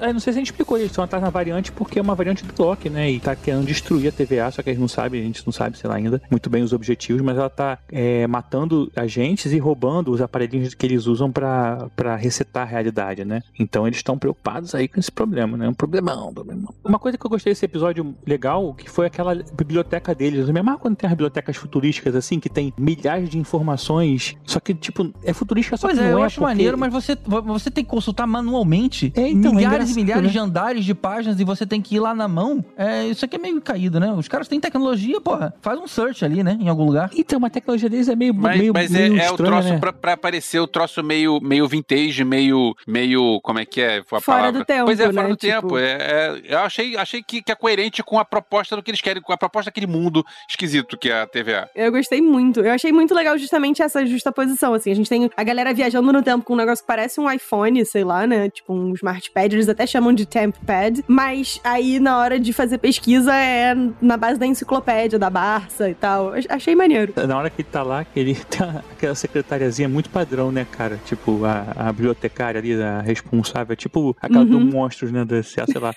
Eu, não sei se a gente explicou, eles estão atrás da variante porque é uma variante do Loki, né? E tá querendo destruir a TVA, só que a gente não sabe, a gente não sabe, sei lá ainda, muito bem os objetivos, mas ela tá é, matando agentes e roubando os aparelhinhos que eles usam pra pra resetar a realidade, né? Então eles estão preocupados aí com esse problema, né? Um problemão, um problemão. Uma coisa que eu gostei desse episódio legal, que foi aquela biblioteca deles. Eu me amarro quando tem as bibliotecas futurísticas, assim, que tem milhares de informações, só que, tipo, é futurística, só Pois que é, não eu é acho porque- maneiro, mas você, você tem que consultar manualmente É, então, é milhares e engraçado, milhares né? de andares de páginas e você tem que ir lá na mão. É, isso aqui é meio caído, né? Os caras têm tecnologia, porra. Faz um search ali, né? Em algum lugar. Então, a tecnologia deles é meio, Mas, meio, mas é, meio é o estranha, troço né? pra, pra parecer o troço meio, meio vintage, meio, meio. Como é que é a Fora palavra? do tempo, Pois é, fora né? do Tipo- tempo. É, é- eu achei, achei que, que é coerente com a proposta do que eles querem, com a proposta daquele mundo esquisito que é a TVA. Eu gostei muito. Eu achei muito legal justamente essa justaposição, assim. A gente tem a galera viajando no tempo com um negócio que parece um iPhone, sei lá, né? Tipo um smart pad. Eles até chamam de temp pad. Mas aí, na hora de fazer pesquisa, é na base da enciclopédia, da Barça e tal. Eu Achei maneiro. Na hora que ele tá lá, que ele tem aquela secretariazinha muito padrão, né, cara? Tipo, a, a bibliotecária ali, a responsável, tipo aquela do Uhum. Monstros, né, da CA, sei lá.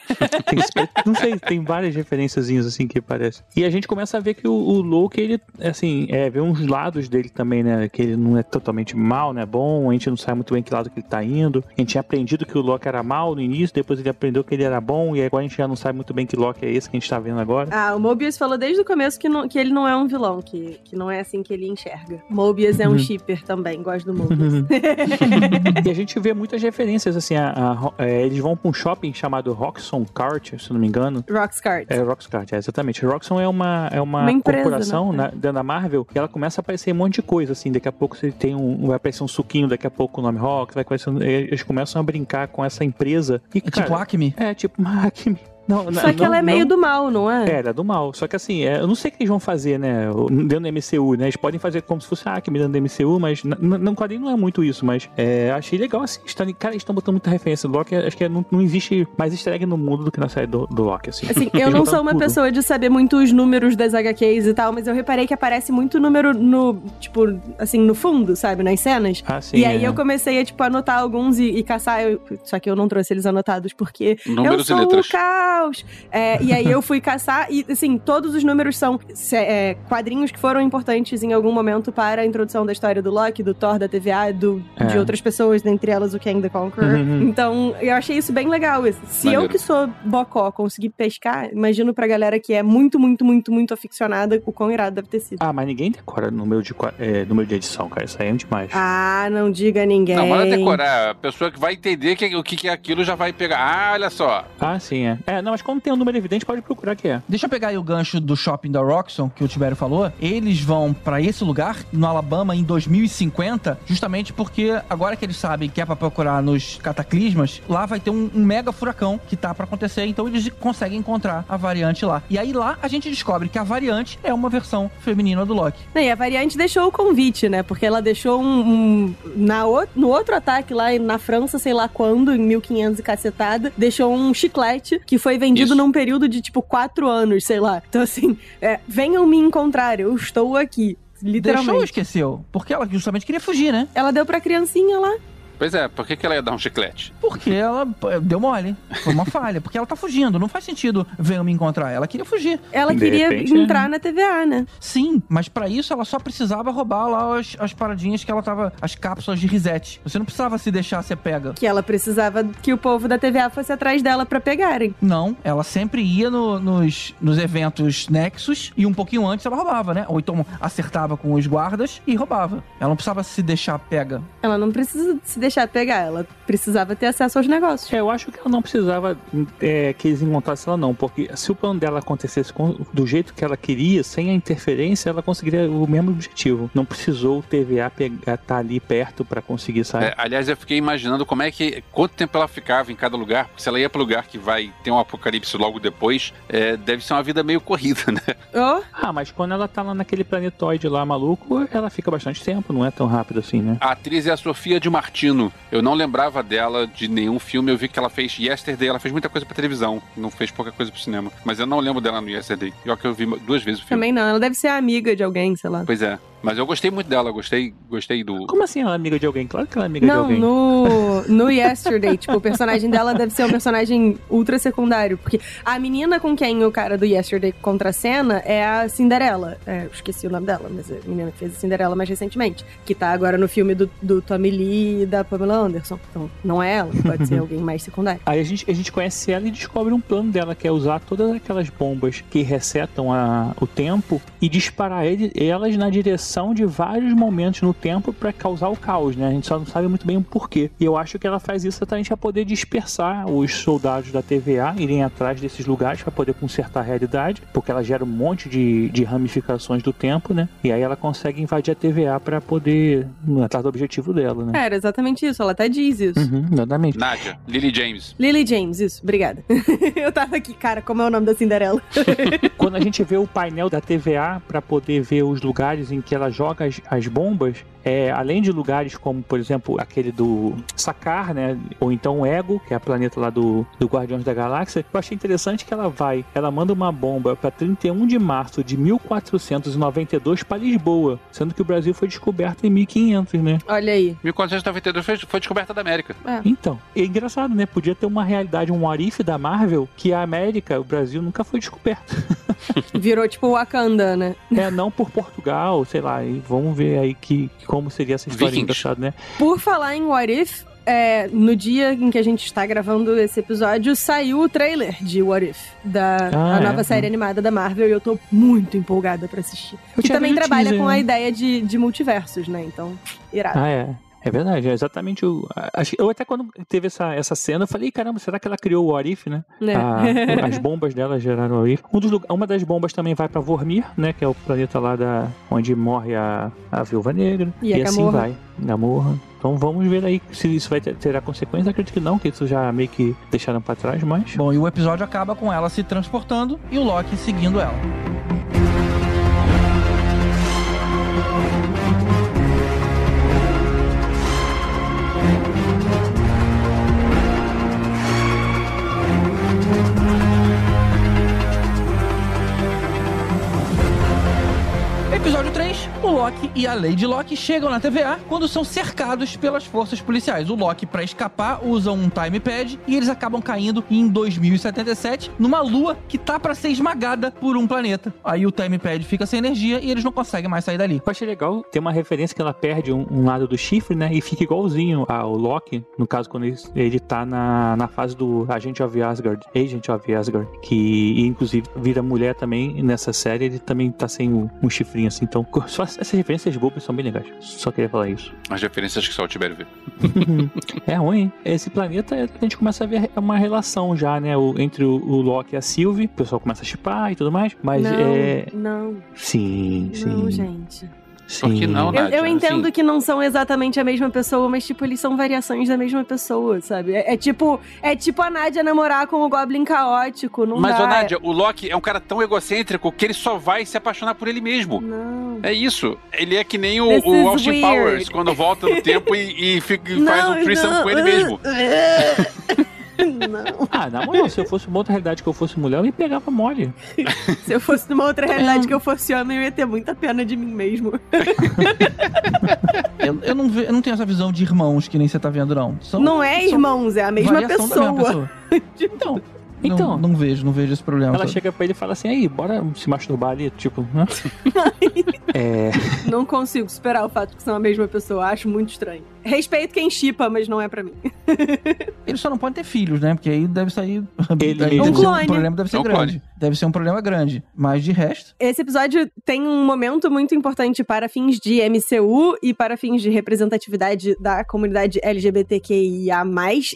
Tem- não sei, tem várias referenciazinhas assim que parece. E a gente começa a ver que o, o Loki, ele, assim, é, vê uns lados dele também, né, que ele não é totalmente mal, né, bom, a gente não sabe muito bem que lado que ele tá indo. A gente tinha aprendido que o Loki era mal no início, depois ele aprendeu que ele era bom, e agora a gente já não sabe muito bem que Loki é esse que a gente tá vendo agora. Ah, o Mobius falou desde o começo que, não- que ele não é um vilão, que, que não é assim que ele enxerga. Mobius é um Uhum. shipper também, gosto do Mobius. e a gente vê muitas referências, assim, a, a- é, eles vão pra um shopping chamado Roxxon Kart, se não me engano. Roxcart. É, Roxcart, é, exatamente. Roxxon é uma, é uma, Uma empresa, corporação né? na- dentro da Marvel e ela começa a aparecer um monte de coisa, assim. Daqui a pouco você tem um. Vai aparecer um suquinho, daqui a pouco o nome Rox, vai aparecer. Eles começam a brincar com essa empresa. E, É tipo cara, Acme. É, tipo uma Acme. Não, Só que ela é meio do mal, não é? É, ela é do mal. Só que assim, é, eu não sei o que eles vão fazer, né? Dentro do MCU, né? Eles podem fazer como se fosse a Acme dentro do MCU, mas n- n- no quadrinho não é muito isso. Mas é, achei legal, assim. Está, cara, eles estão botando muita referência do Loki. Acho que não, não existe mais easter egg no mundo do que na série do, do Loki, assim. Assim, eu Eles não sou uma tudo. pessoa de saber muito os números das HQs e tal, mas eu reparei que aparece muito número no, tipo, assim, no fundo, sabe? Nas cenas. Ah, sim. e aí é. eu comecei a, tipo, anotar alguns e, e caçar, eu- só que eu não trouxe eles anotados porque eu Números e sou letras. o caos. É, e aí eu fui caçar e, assim, todos os números são é, quadrinhos que foram importantes em algum momento para a introdução da história do Loki, do Thor, da TVA, do, de É. outras pessoas, dentre elas o Kang the Conqueror. Uhum. Então, eu achei isso bem legal. Se eu Maneiro. que sou bocó conseguir pescar, imagino pra galera que é muito, muito, muito, muito aficionada, o quão irado deve ter sido. Ah, mas ninguém decora número de, é, número de edição, cara. Isso aí é demais. Ah, não diga ninguém. Não, mas não é decorar. A pessoa que vai entender que, o que, que é aquilo já vai pegar. Ah, olha só. Ah, sim, é. É, não, mas quando tem um número evidente, pode procurar que é. Deixa eu pegar aí o gancho do shopping da Roxxon, que o Tibério falou. Eles vão pra esse lugar, no Alabama, em 2050, justamente porque agora que eles sabem que é pra procurar nos cataclismas, lá vai ter um, um mega furacão que tá pra acontecer, então eles conseguem encontrar a variante lá. E aí lá a gente descobre que a variante é uma versão feminina do Loki. E a variante deixou o convite, né? Porque ela deixou um. um- na o- no outro ataque lá na França, sei lá quando, em 1500 e cacetada, deixou um chiclete que foi vendido Isso. num período de tipo quatro anos, sei lá. Então, assim, é, venham me encontrar, eu estou aqui. Literalmente. Deixou ou esqueceu? Porque ela justamente queria fugir, né? Ela deu pra criancinha lá. Pois é, por que, que ela ia dar um chiclete? Porque ela deu mole. Foi uma falha. Porque ela tá fugindo. Não faz sentido venham me encontrar. Ela queria fugir. Ela De queria repente, entrar na TVA, né? Sim, mas pra isso ela só precisava roubar lá as, as paradinhas que ela tava. As cápsulas de reset. Você não precisava se deixar ser pega. Que ela precisava que o povo da TVA fosse atrás dela pra pegarem. Não, ela sempre ia no- nos, nos eventos Nexus e um pouquinho antes ela roubava, né? Ou então acertava com os guardas e roubava. Ela não precisava se deixar pega. Ela não precisa se deixar pegar, ela precisava ter acesso aos negócios. É, eu acho que ela não precisava é, que eles encontrassem ela, não, porque se o plano dela acontecesse com- do jeito que ela queria, sem a interferência, ela conseguiria o mesmo objetivo. Não precisou o TVA pegar, tá ali perto pra conseguir sair. É, aliás, eu fiquei imaginando como é que. Quanto tempo ela ficava em cada lugar. Porque se ela ia pro lugar que vai ter um apocalipse logo depois, é, deve ser uma vida meio corrida, né? Oh, Ah, mas quando ela tá lá naquele planetoide lá maluco, ela fica bastante tempo, não é tão rápido assim, né? A atriz é a Sofia de Martino. Eu não lembrava dela de nenhum filme. Eu vi que ela fez Yesterday. Ela fez muita coisa pra televisão. Não fez pouca coisa pro cinema. Mas eu não lembro dela no Yesterday. Pior que eu vi duas vezes o filme. também não, ela deve ser amiga de alguém, sei lá. Pois é. Mas eu gostei muito dela, gostei, gostei do. Como assim ela é amiga de alguém? Claro que ela é amiga de Não, alguém. no, no Yesterday, tipo, o personagem dela deve ser um personagem ultra secundário. Porque a menina com quem o cara do Yesterday contracena é a Cinderela. É, eu esqueci o nome dela, mas a menina que fez a Cinderela mais recentemente. Que tá agora no filme do, do Tommy Lee e da Pamela Anderson. Então, não é ela, pode ser alguém mais secundário. Aí a gente, a gente conhece ela e descobre um plano dela, que é usar todas aquelas bombas que resetam a, o tempo e disparar ele, elas na direção de vários momentos no tempo pra causar o caos, né? A gente só não sabe muito bem o porquê. E eu acho que ela faz isso exatamente pra poder dispersar os soldados da TVA, irem atrás desses lugares pra poder consertar a realidade, porque ela gera um monte de, de ramificações do tempo, né? E aí ela consegue invadir a TVA pra poder ir atrás do objetivo dela, né? Era exatamente isso, ela até diz isso. Uhum, exatamente. Nádia, Lily James. Lily James, isso, obrigada. eu tava aqui, cara, como é o nome da Cinderela? Quando a gente vê o painel da TVA para poder ver os lugares em que ela joga as, as bombas, é, além de lugares como, por exemplo, aquele do Sakar, né? Ou então o Ego, que é a planeta lá do, do Guardiões da Galáxia, eu achei interessante que ela vai, ela manda uma bomba para 31 de março de 1492 para Lisboa, sendo que o Brasil foi descoberto em 1500, né? Olha aí. 1492 foi, foi descoberta da América. Então, é engraçado, né? Podia ter uma realidade, um Arif da Marvel, que a América, o Brasil, nunca foi descoberto. Virou tipo Wakanda, né? É, não por Portugal, sei lá. E vamos ver aí que, como seria essa história engraçada, né? Por falar em What If, é, no dia em que a gente está gravando esse episódio, saiu o trailer de What If, da Ah, a é? nova série animada da Marvel, e eu tô muito empolgada pra assistir. Eu E tinha também trabalha teaser, com a ideia de, de multiversos, né? Então, irado. Ah, é. É verdade, é exatamente o. a- acho que- Eu até quando teve essa, essa cena, eu falei, caramba, será que ela criou o Arif, né? Né? A- as bombas dela geraram o Arif. Um dos, uma das bombas também vai pra Vormir, né? Que é o planeta lá da, onde morre a, a Viúva Negra. E a assim vai. Gamorra. Então vamos ver aí se isso vai ter, terá consequência. Acredito que não, que isso já meio que deixaram pra trás, mas. Bom, e o episódio acaba com ela se transportando e o Loki seguindo ela. Episódio 3, o Loki e a Lady Loki chegam na TVA quando são cercados pelas forças policiais. O Loki, pra escapar, usa um time pad e eles acabam caindo em 2077 numa lua que tá pra ser esmagada por um planeta. Aí o time pad fica sem energia e eles não conseguem mais sair dali. Eu achei legal ter uma referência que ela perde um, um lado do chifre, né? E fica igualzinho ao Loki, no caso, quando ele, ele tá na, na fase do Agent of Asgard, Agent of Asgard, que inclusive vira mulher também nessa série, ele também tá sem um, um chifrinho assim. Então, só essas referências bobas são bem legais. Só queria falar isso. As referências que só o Tibério vê. é ruim. hein? Esse planeta a gente começa a ver uma relação já, né? O- entre o, o Loki e a Sylvie. O pessoal começa a chipar e tudo mais. Mas não, é. não, Sim, sim. não, gente. Sim. Por que não, Eu, eu entendo Assim, que não são exatamente a mesma pessoa, mas, tipo, eles são variações da mesma pessoa, sabe? É, é tipo é tipo a Nádia namorar com o Goblin caótico, não Mas, dá. ô Nádia, o Loki é um cara tão egocêntrico que ele só vai se apaixonar por ele mesmo. Não. É isso. Ele é que nem o, This o Austin weird. Powers, quando volta no tempo e, e fica- e faz um threesome não. com ele mesmo. Não. Ah, na moral, se eu fosse uma outra realidade que eu fosse mulher, eu me pegava mole. Se eu fosse numa outra realidade que eu fosse homem, eu ia ter muita pena de mim mesmo. Eu, eu não, ve- eu não tenho essa visão de irmãos que nem você tá vendo, não. São, Não é, irmãos, é a mesma pessoa. mesma pessoa. Então, Então. Não, não vejo, não vejo esse problema. Ela todo. chega pra ele e fala assim, aí, bora se masturbar ali, tipo, né? é, Não consigo superar o fato de que são a mesma pessoa. Acho muito estranho. Respeito quem chipa, mas não é pra mim. Ele só não pode ter filhos, né? Porque aí deve sair. Ele aí mesmo. deve Um ser clone. um problema deve ser É um grande. clone. Deve ser um problema grande. Mas de resto. Esse episódio tem um momento muito importante para fins de MCU e para fins de representatividade da comunidade LGBTQIA+.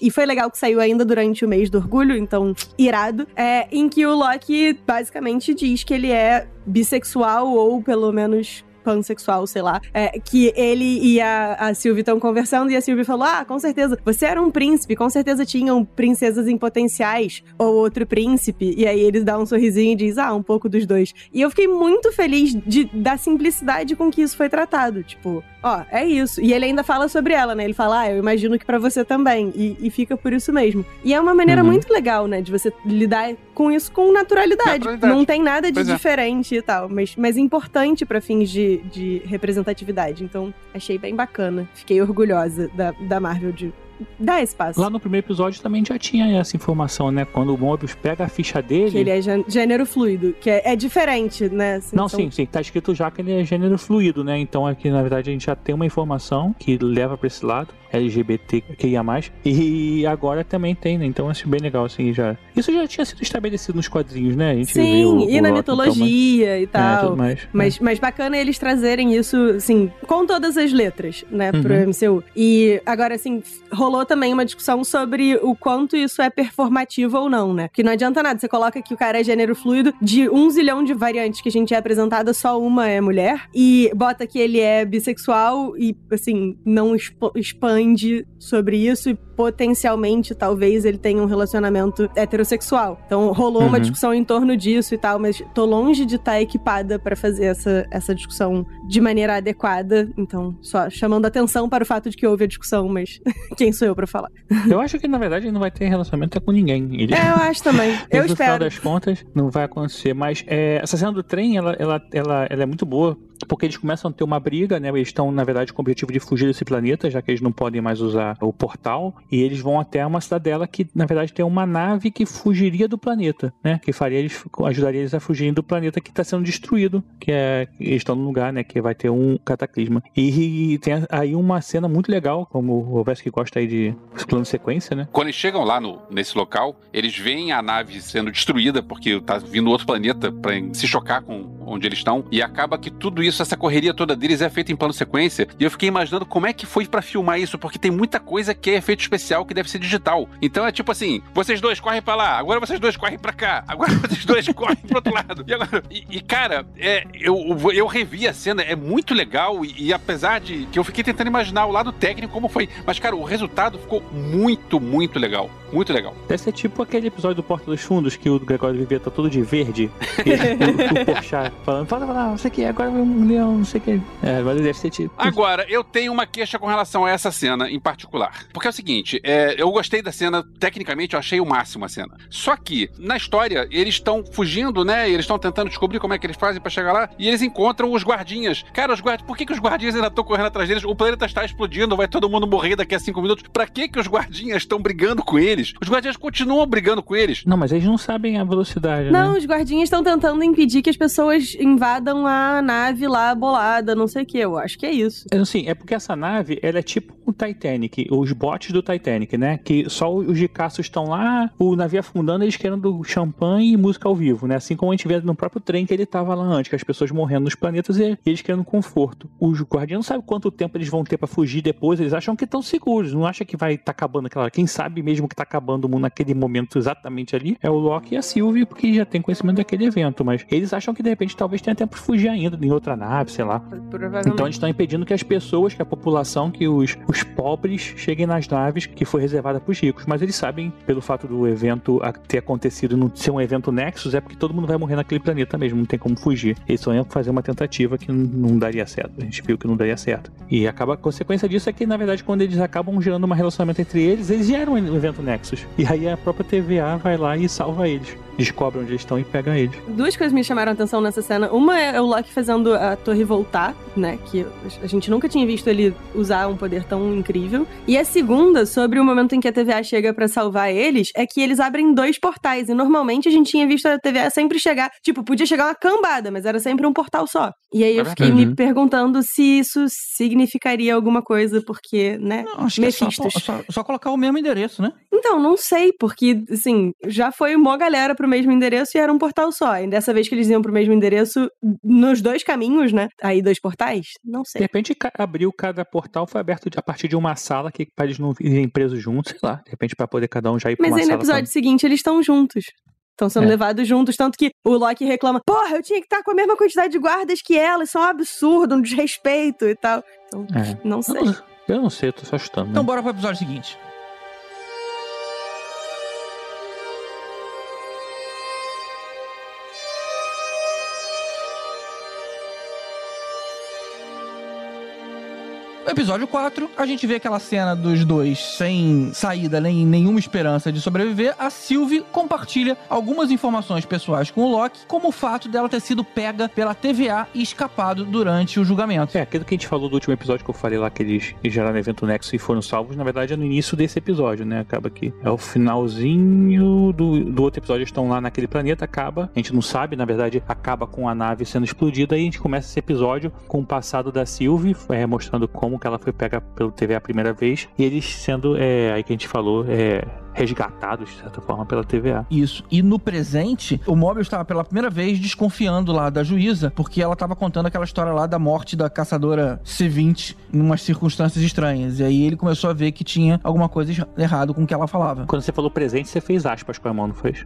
E foi legal que saiu ainda durante o mês do orgulho, então irado. É, em que o Loki basicamente diz que ele é bissexual ou pelo menos pansexual, sei lá, é, que ele e a, a Sylvie estão conversando e a Sylvie falou, ah, com certeza, você era um príncipe, com certeza tinham princesas em potenciais ou outro príncipe, e aí ele dá um sorrisinho e diz, ah, um pouco dos dois. E eu fiquei muito feliz de, da simplicidade com que isso foi tratado, tipo, ó, é isso. E ele ainda fala sobre ela, né? Ele fala, ah, eu imagino que para você também. E, e, fica por isso mesmo. E é uma maneira uhum. muito legal, né? De você lidar com isso com naturalidade. naturalidade. Não tem nada de pois é. diferente é. e tal, mas, mas importante para fins de, de representatividade. Então, achei bem bacana. Fiquei orgulhosa da, da Marvel de dá espaço. Lá no primeiro episódio também já tinha essa informação, né? Quando o Mobius pega a ficha dele. Que ele é gênero fluido, que é, é diferente, né? Assim, Não, sim, sim. Tá escrito já que ele é gênero fluido, né? Então aqui, na verdade, a gente já tem uma informação que leva para esse lado. LGBTQIA+. E agora também tem, né? Então acho bem legal, assim, já... Isso já tinha sido estabelecido nos quadrinhos, né? A gente Sim, e na mitologia e tal. É, mais, mas, é. mas bacana eles trazerem isso, assim, com todas as letras, né? Pro uhum. MCU. E agora, assim, rolou também uma discussão sobre o quanto isso é performativo ou não, né? Que não adianta nada, você coloca que o cara é gênero fluido, de um zilhão de variantes que a gente é apresentada, só uma é mulher, e bota que ele é bissexual e, assim, não expande expande sobre isso e potencialmente talvez ele tenha um relacionamento heterossexual. Então rolou uhum. uma discussão em torno disso e tal, mas tô longe de estar tá equipada para fazer essa, essa discussão de maneira adequada. Então, só chamando atenção para o fato de que houve a discussão, mas quem sou eu para falar? Eu acho que na verdade ele não vai ter relacionamento com ninguém. Ele... É, eu acho também. eu no espero. No final das contas, não vai acontecer. Mas é, essa cena do trem, ela, ela, ela, ela é muito boa porque eles começam a ter uma briga, né? Eles estão, na verdade, com o objetivo de fugir desse planeta, já que eles não podem mais usar o portal. E eles vão até uma cidadela que, na verdade, tem uma nave que fugiria do planeta, né? Que faria eles, ajudaria eles a fugirem do planeta que está sendo destruído, que é eles estão num lugar, né? Que vai ter um cataclisma. E, e tem aí uma cena muito legal, como o Vesco gosta aí de plano sequência, né? Quando eles chegam lá no, nesse local, eles veem a nave sendo destruída porque tá vindo outro planeta para se chocar com onde eles estão e acaba que tudo isso, essa correria toda deles é feita em plano sequência. E eu fiquei imaginando como é que foi para filmar isso, porque tem muita coisa que é efeito especial que deve ser digital. Então é tipo assim, vocês dois correm para lá, agora vocês dois correm para cá, agora vocês dois correm pro outro lado. E, agora, e, e cara, é, eu, eu revi a cena, é muito legal e, e, apesar de que eu fiquei tentando imaginar o lado técnico como foi, mas cara, o resultado ficou muito, muito legal. Muito legal. Deve ser tipo aquele episódio do Porta dos Fundos que o Gregório Vivier tá todo de verde. e o, o Porchat falando, fala, fala, não sei o que, agora um leão, não sei o que. É, mas deve ser tipo. Agora, eu tenho uma queixa com relação a essa cena em particular. Porque é o seguinte, é, eu gostei da cena, tecnicamente eu achei o máximo a cena. Só que, na história, eles estão fugindo, né? Eles estão tentando descobrir como é que eles fazem para chegar lá. E eles encontram os guardinhas. Cara, os guardinhas. Por que, que os guardinhas ainda estão correndo atrás deles? O planeta está explodindo, vai todo mundo morrer daqui a cinco minutos. Pra que, que os guardinhas estão brigando com eles? Os guardinhas continuam brigando com eles. Não, mas eles não sabem a velocidade. Não, né? os guardinhas estão tentando impedir que as pessoas invadam a nave lá bolada, não sei o que. Eu acho que é isso. É, sim, é porque essa nave, ela é tipo o Titanic, os botes do Titanic, né? Que só os de caça estão lá, o navio afundando, eles querendo champanhe e música ao vivo, né? Assim como a gente vê no próprio trem que ele tava lá antes, que as pessoas morrendo nos planetas e eles querendo conforto. Os guardiões não sabem quanto tempo eles vão ter para fugir depois, eles acham que estão seguros, não acham que vai estar tá acabando aquela. Quem sabe mesmo que tá acabando o mundo naquele momento exatamente ali é o Loki e a Sylvie, porque já tem conhecimento daquele evento, mas eles acham que de repente talvez tenha tempo de fugir ainda em outra nave, sei lá. Então eles estão impedindo que as pessoas, que a população, que os, os pobres cheguem nas naves que foi reservada para os ricos. Mas eles sabem, pelo fato do evento ter acontecido não ser um evento Nexus, é porque todo mundo vai morrer naquele planeta mesmo, não tem como fugir. Eles só iam fazer uma tentativa que não daria certo. A gente viu que não daria certo. E acaba a consequência disso é que, na verdade, quando eles acabam gerando um relacionamento entre eles, eles geram um evento Nexus. E aí a própria TVA vai lá e salva eles descobre onde eles estão e pega eles. Duas coisas me chamaram a atenção nessa cena. Uma é o Loki fazendo a torre voltar, né? Que a gente nunca tinha visto ele usar um poder tão incrível. E a segunda, sobre o momento em que a TVA chega para salvar eles, é que eles abrem dois portais. E normalmente a gente tinha visto a TVA sempre chegar, tipo, podia chegar uma cambada, mas era sempre um portal só. E aí eu fiquei me perguntando se isso significaria alguma coisa, porque, né? Não, acho Mephistos. que é só, só, só, colocar o mesmo endereço, né? Então, não sei, porque, assim, já foi uma galera pro mesmo endereço e era um portal só. E dessa vez que eles iam pro mesmo endereço, nos dois caminhos, né? Aí dois portais? Não sei. De repente abriu cada portal, foi aberto a partir de uma sala que para eles não irem presos juntos, sei lá. De repente para poder cada um já ir pra Mas uma aí no episódio pra... seguinte eles estão juntos. Estão sendo é. levados juntos, tanto que o Loki reclama: Porra, eu tinha que estar com a mesma quantidade de guardas que ela, isso é um absurdo, um desrespeito e tal. Então, é. não sei. Eu, eu não sei, eu tô só chutando. Né? Então, bora pro episódio seguinte. Episódio 4, a gente vê aquela cena dos dois sem saída nem nenhuma esperança de sobreviver. A Sylvie compartilha algumas informações pessoais com o Loki, como o fato dela ter sido pega pela TVA e escapado durante o julgamento. É, aquilo que a gente falou do último episódio que eu falei lá, que eles geraram evento Nexo e foram salvos, na verdade é no início desse episódio, né? Acaba aqui. É o finalzinho do, do outro episódio, eles estão lá naquele planeta, acaba. A gente não sabe, na verdade, acaba com a nave sendo explodida e a gente começa esse episódio com o passado da Sylvie, é, mostrando como que ela foi pega pelo TV a primeira vez. E eles sendo, é, aí que a gente falou, é, resgatados, de certa forma, pela TVA. Isso. E no presente, o Mobius estava pela primeira vez desconfiando lá da juíza, porque ela estava contando aquela história lá da morte da caçadora C20 em umas circunstâncias estranhas. E aí ele começou a ver que tinha alguma coisa errado com o que ela falava. Quando você falou presente, você fez aspas com a mão, não fez?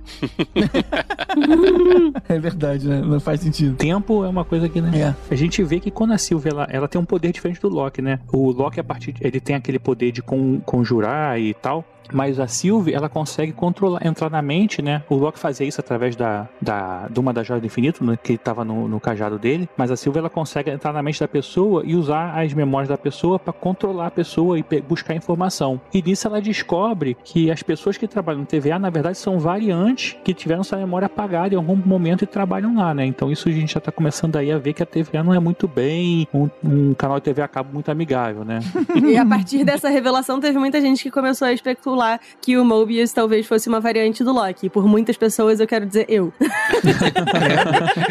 é verdade, né? Não faz sentido. Tempo é uma coisa que, né? É. A gente vê que quando a Sylvia, ela, ela tem um poder diferente do Loki, né? O Loki, a partir de, ele tem aquele poder de con, conjurar e tal. Mas a Sylvie, ela consegue controlar, entrar na mente, né? O Loki fazia isso através da, da de uma das joias do infinito, né? que estava no, no cajado dele. Mas a Sylvie, ela consegue entrar na mente da pessoa e usar as memórias da pessoa para controlar a pessoa e buscar informação. E nisso ela descobre que as pessoas que trabalham no TVA, na verdade, são variantes que tiveram sua memória apagada em algum momento e trabalham lá, né? Então isso a gente já tá começando aí a ver que a TVA não é muito bem um, um canal de TV a cabo muito amigável, né? e a partir dessa revelação teve muita gente que começou a especular que o Mobius talvez fosse uma variante do Loki. Por muitas pessoas, eu quero dizer eu.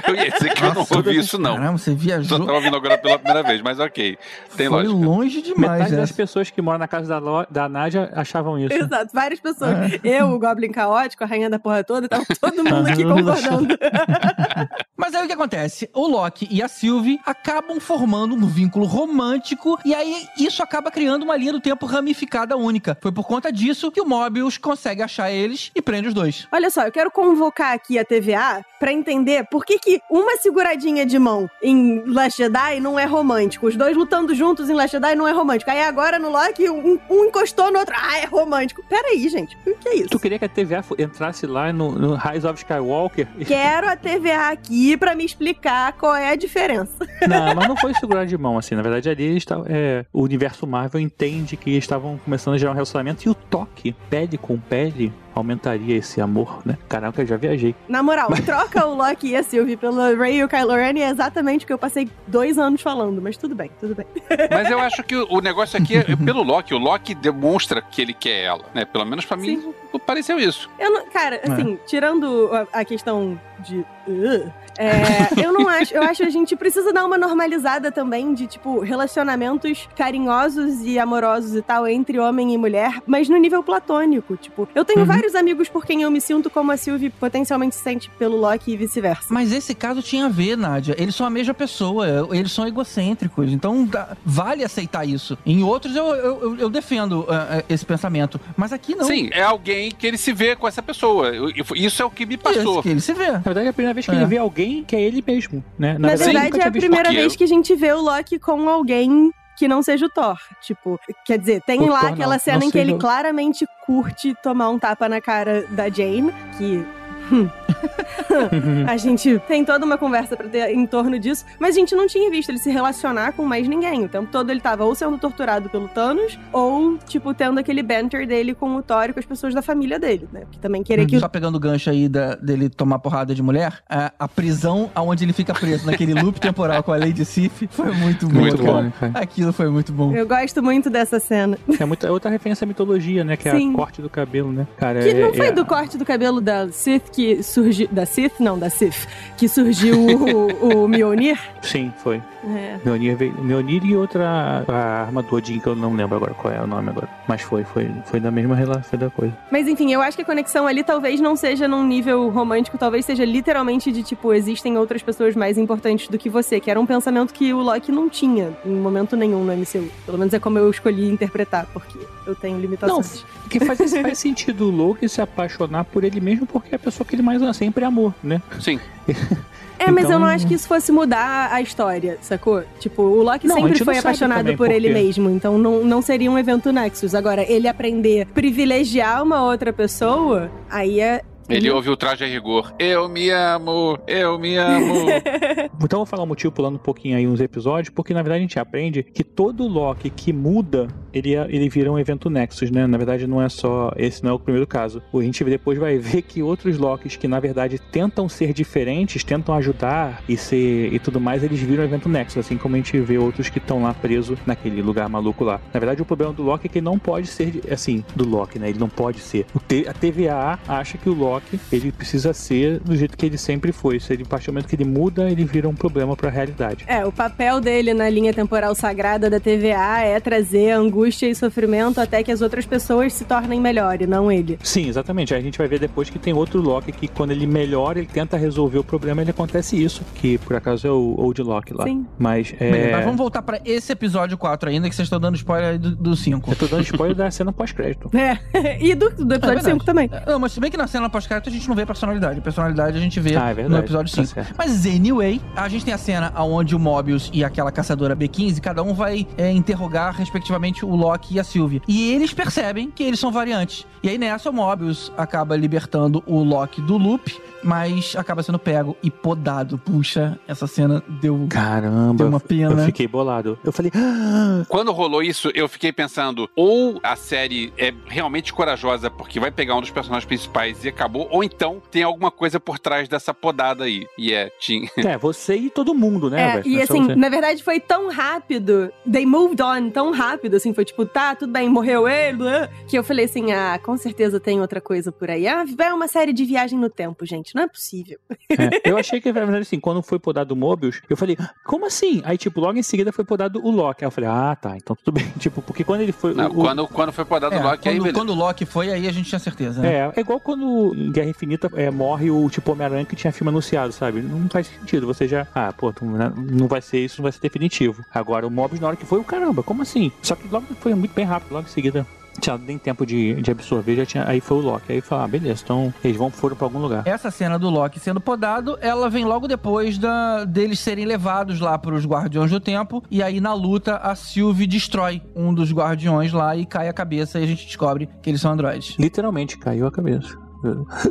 eu ia dizer que eu não ouvi isso, não. Caramba, você viajou. Só tava ouvindo agora pela primeira vez, mas ok. Tem Foi lógica. longe demais, Metade das pessoas que moram na casa da, Lo- da Nádia achavam isso. Exato, várias pessoas. Eu, o Goblin Caótico, a rainha da porra toda, tava todo mundo aqui concordando. Mas aí o que acontece? O Loki e a Sylvie acabam formando um vínculo romântico e aí isso acaba criando uma linha do tempo ramificada única. Foi por conta disso que o Mobius consegue achar eles e prende os dois. Olha só, eu quero convocar aqui a TVA pra entender por que, que uma seguradinha de mão em Last Jedi não é romântico. Os dois lutando juntos em Last Jedi não é romântico. Aí agora no Loki, um, um encostou no outro. Ah, é romântico. Peraí, gente. O que é isso? Tu queria que a TVA entrasse lá no, no Rise of Skywalker? Quero a TVA aqui pra me explicar qual é a diferença. Não, mas não foi segurar de mão, assim. Na verdade, ali tavam- é, o universo Marvel entende que estavam começando a gerar um relacionamento e o toque, pele com pele, aumentaria esse amor, né? Caraca, eu já viajei. Na moral, troca o Loki e a Sylvie pelo Ray e o Kylo Ren é exatamente o que eu passei dois anos falando. Mas tudo bem, tudo bem. Mas eu acho que o negócio aqui é pelo Loki. O Loki demonstra que ele quer ela, né? Pelo menos pra mim pareceu isso. Eu não, cara, assim, tirando a, a questão de. uh, é, eu não acho. Eu acho que a gente precisa dar uma normalizada também de, tipo, relacionamentos carinhosos e amorosos e tal entre homem e mulher, mas no nível platônico. Tipo, eu tenho Uhum. vários amigos por quem eu me sinto como a Sylvie potencialmente se sente pelo Loki e vice-versa. Mas esse caso tinha a ver, Nádia. Eles são a mesma pessoa, eles são egocêntricos. Então dá- vale aceitar isso. Em outros eu, eu, eu- eu defendo ah, esse pensamento. Mas aqui não. Sim, é alguém que ele se vê com essa pessoa. Eu- eu- Isso é o que me passou. Esse que ele se vê. Na verdade, é a primeira vez que É. ele vê alguém que é ele mesmo, né? Na, ele verdade, nunca é a primeira vez eu- que a gente vê o Loki com alguém que não seja o Thor. Tipo, quer dizer, tem O lá Thor aquela não, cena não em que ele o- claramente curte tomar um tapa na cara da Jane, que. hum, a gente tem toda uma conversa pra ter em torno disso, mas a gente não tinha visto ele se relacionar com mais ninguém. O tempo todo ele tava ou sendo torturado pelo Thanos, ou, tipo, tendo aquele banter dele com o Thor e com as pessoas da família dele, né? Que também querer que Só pegando o gancho aí da- dele tomar porrada de mulher, a, a prisão aonde ele fica preso, naquele loop temporal com a Lady Sif, foi muito Muito cara. bom, cara? Aquilo foi muito bom. Eu gosto muito dessa cena. É muita, é outra referência à mitologia, né? Que é a corte do cabelo, né? Cara, Que é, não foi é- do corte do cabelo da Sith que surgiu. Da Sith? Não, da Sith. Que surgiu o, o Mjolnir. Sim, foi. É. Mjolnir, veio, Mjolnir e outra a arma do Odin, que eu não lembro agora qual é o nome agora. Mas foi, foi, foi da mesma relação, foi da coisa. Mas enfim, eu acho que a conexão ali talvez não seja num nível romântico, talvez seja literalmente de tipo, existem outras pessoas mais importantes do que você, que era um pensamento que o Loki não tinha em momento nenhum no MCU. Pelo menos é como eu escolhi interpretar, porque eu tenho limitações. Porque faz, faz sentido o Loki se apaixonar por ele mesmo, porque é a pessoa que ele mais ama sempre amor, né? Sim. É, mas eu Então- não acho que isso fosse mudar a história, sacou? Tipo, o Loki Não, sempre foi apaixonado também por ele mesmo, então não, não seria um evento Nexus. Agora, ele aprender a privilegiar uma outra pessoa, aí é Ele ouve o traje a rigor. Eu me amo, eu me amo. Então eu vou falar o motivo pulando um pouquinho aí uns episódios, porque na verdade a gente aprende que todo Loki que muda, ele, é- ele vira um evento Nexus, né? Na verdade não é só, esse não é o primeiro caso. A gente depois vai ver que outros Lokis que na verdade tentam ser diferentes, tentam ajudar e ser e tudo mais, eles viram um evento Nexus, assim como a gente vê outros que estão lá presos naquele lugar maluco lá. Na verdade o problema do Loki é que ele não pode ser, assim, do Loki, né? Ele não pode ser. A TVA acha que o Loki, ele precisa ser do jeito que ele sempre foi. Se ele, a partir do momento que ele muda, ele vira um problema pra realidade. É, o papel dele na linha temporal sagrada da TVA é trazer angústia e sofrimento até que as outras pessoas se tornem melhor e não ele. Sim, exatamente. Aí a gente vai ver depois que tem outro Loki que quando ele melhora, ele tenta resolver o problema, ele acontece isso, que por acaso é o Old Loki lá. Sim. Mas é... Beleza, mas vamos voltar pra esse episódio 4 ainda, que vocês estão dando spoiler aí do, do 5. Eu tô dando spoiler da cena pós-crédito. É, e do, do É episódio verdade. 5 também. Não, mas se bem que na cena pós-crédito a gente não vê personalidade. Personalidade a gente vê Ah, é verdade. no episódio Tá 5. certo. mas anyway, a gente tem a cena onde o Mobius e aquela caçadora B15, cada um vai é, interrogar, respectivamente, o Loki e a Sylvie. E eles percebem que eles são variantes. E aí nessa, o Mobius acaba libertando o Loki do loop, mas acaba sendo pego e podado. Puxa, essa cena deu, Caramba, deu uma pena. eu fiquei bolado. Eu falei, ah, Quando rolou isso, eu fiquei pensando, ou a série é realmente corajosa porque vai pegar um dos personagens principais e acabou, ou então tem alguma coisa por trás dessa podada aí. E é, tinha. é, você e todo mundo, né, É, e Não é assim, na verdade foi tão rápido, they moved on tão rápido, assim, foi tipo, tá, tudo bem, morreu ele, que eu falei assim, ah, com certeza tem outra coisa por aí. Ah, é uma série de viagem no tempo, gente, não é possível. É, eu achei que, na verdade, assim, quando foi podado o Mobius, eu falei, como assim? Aí, tipo, logo em seguida foi podado o Loki. Aí eu falei, ah, tá, então tudo bem. Tipo, porque quando ele foi. Não, o- quando, quando foi podado É, o Loki, aí quando, beleza. quando o Loki foi, aí a gente tinha certeza. Né? É, é igual quando em Guerra Infinita é, morre o tipo Homem-Aranha que tinha filme anunciado, sabe? Não faz sentido. Você já. Ah, pô, né, não vai ser isso, não vai ser definitivo. Agora o Mobius, na hora que foi, o caramba, como assim? Só que logo foi muito bem rápido, logo em seguida. Tinha nem tempo de, de absorver, já tinha. Aí foi o Loki. Aí falou, ah, beleza, então eles vão foram pra algum lugar. Essa cena do Loki sendo podado, ela vem logo depois da, deles serem levados lá pros Guardiões do Tempo. E aí, na luta, a Sylvie destrói um dos Guardiões lá e cai a cabeça. E a gente descobre que eles são androides. Literalmente caiu a cabeça.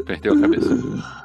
Perdeu a cabeça.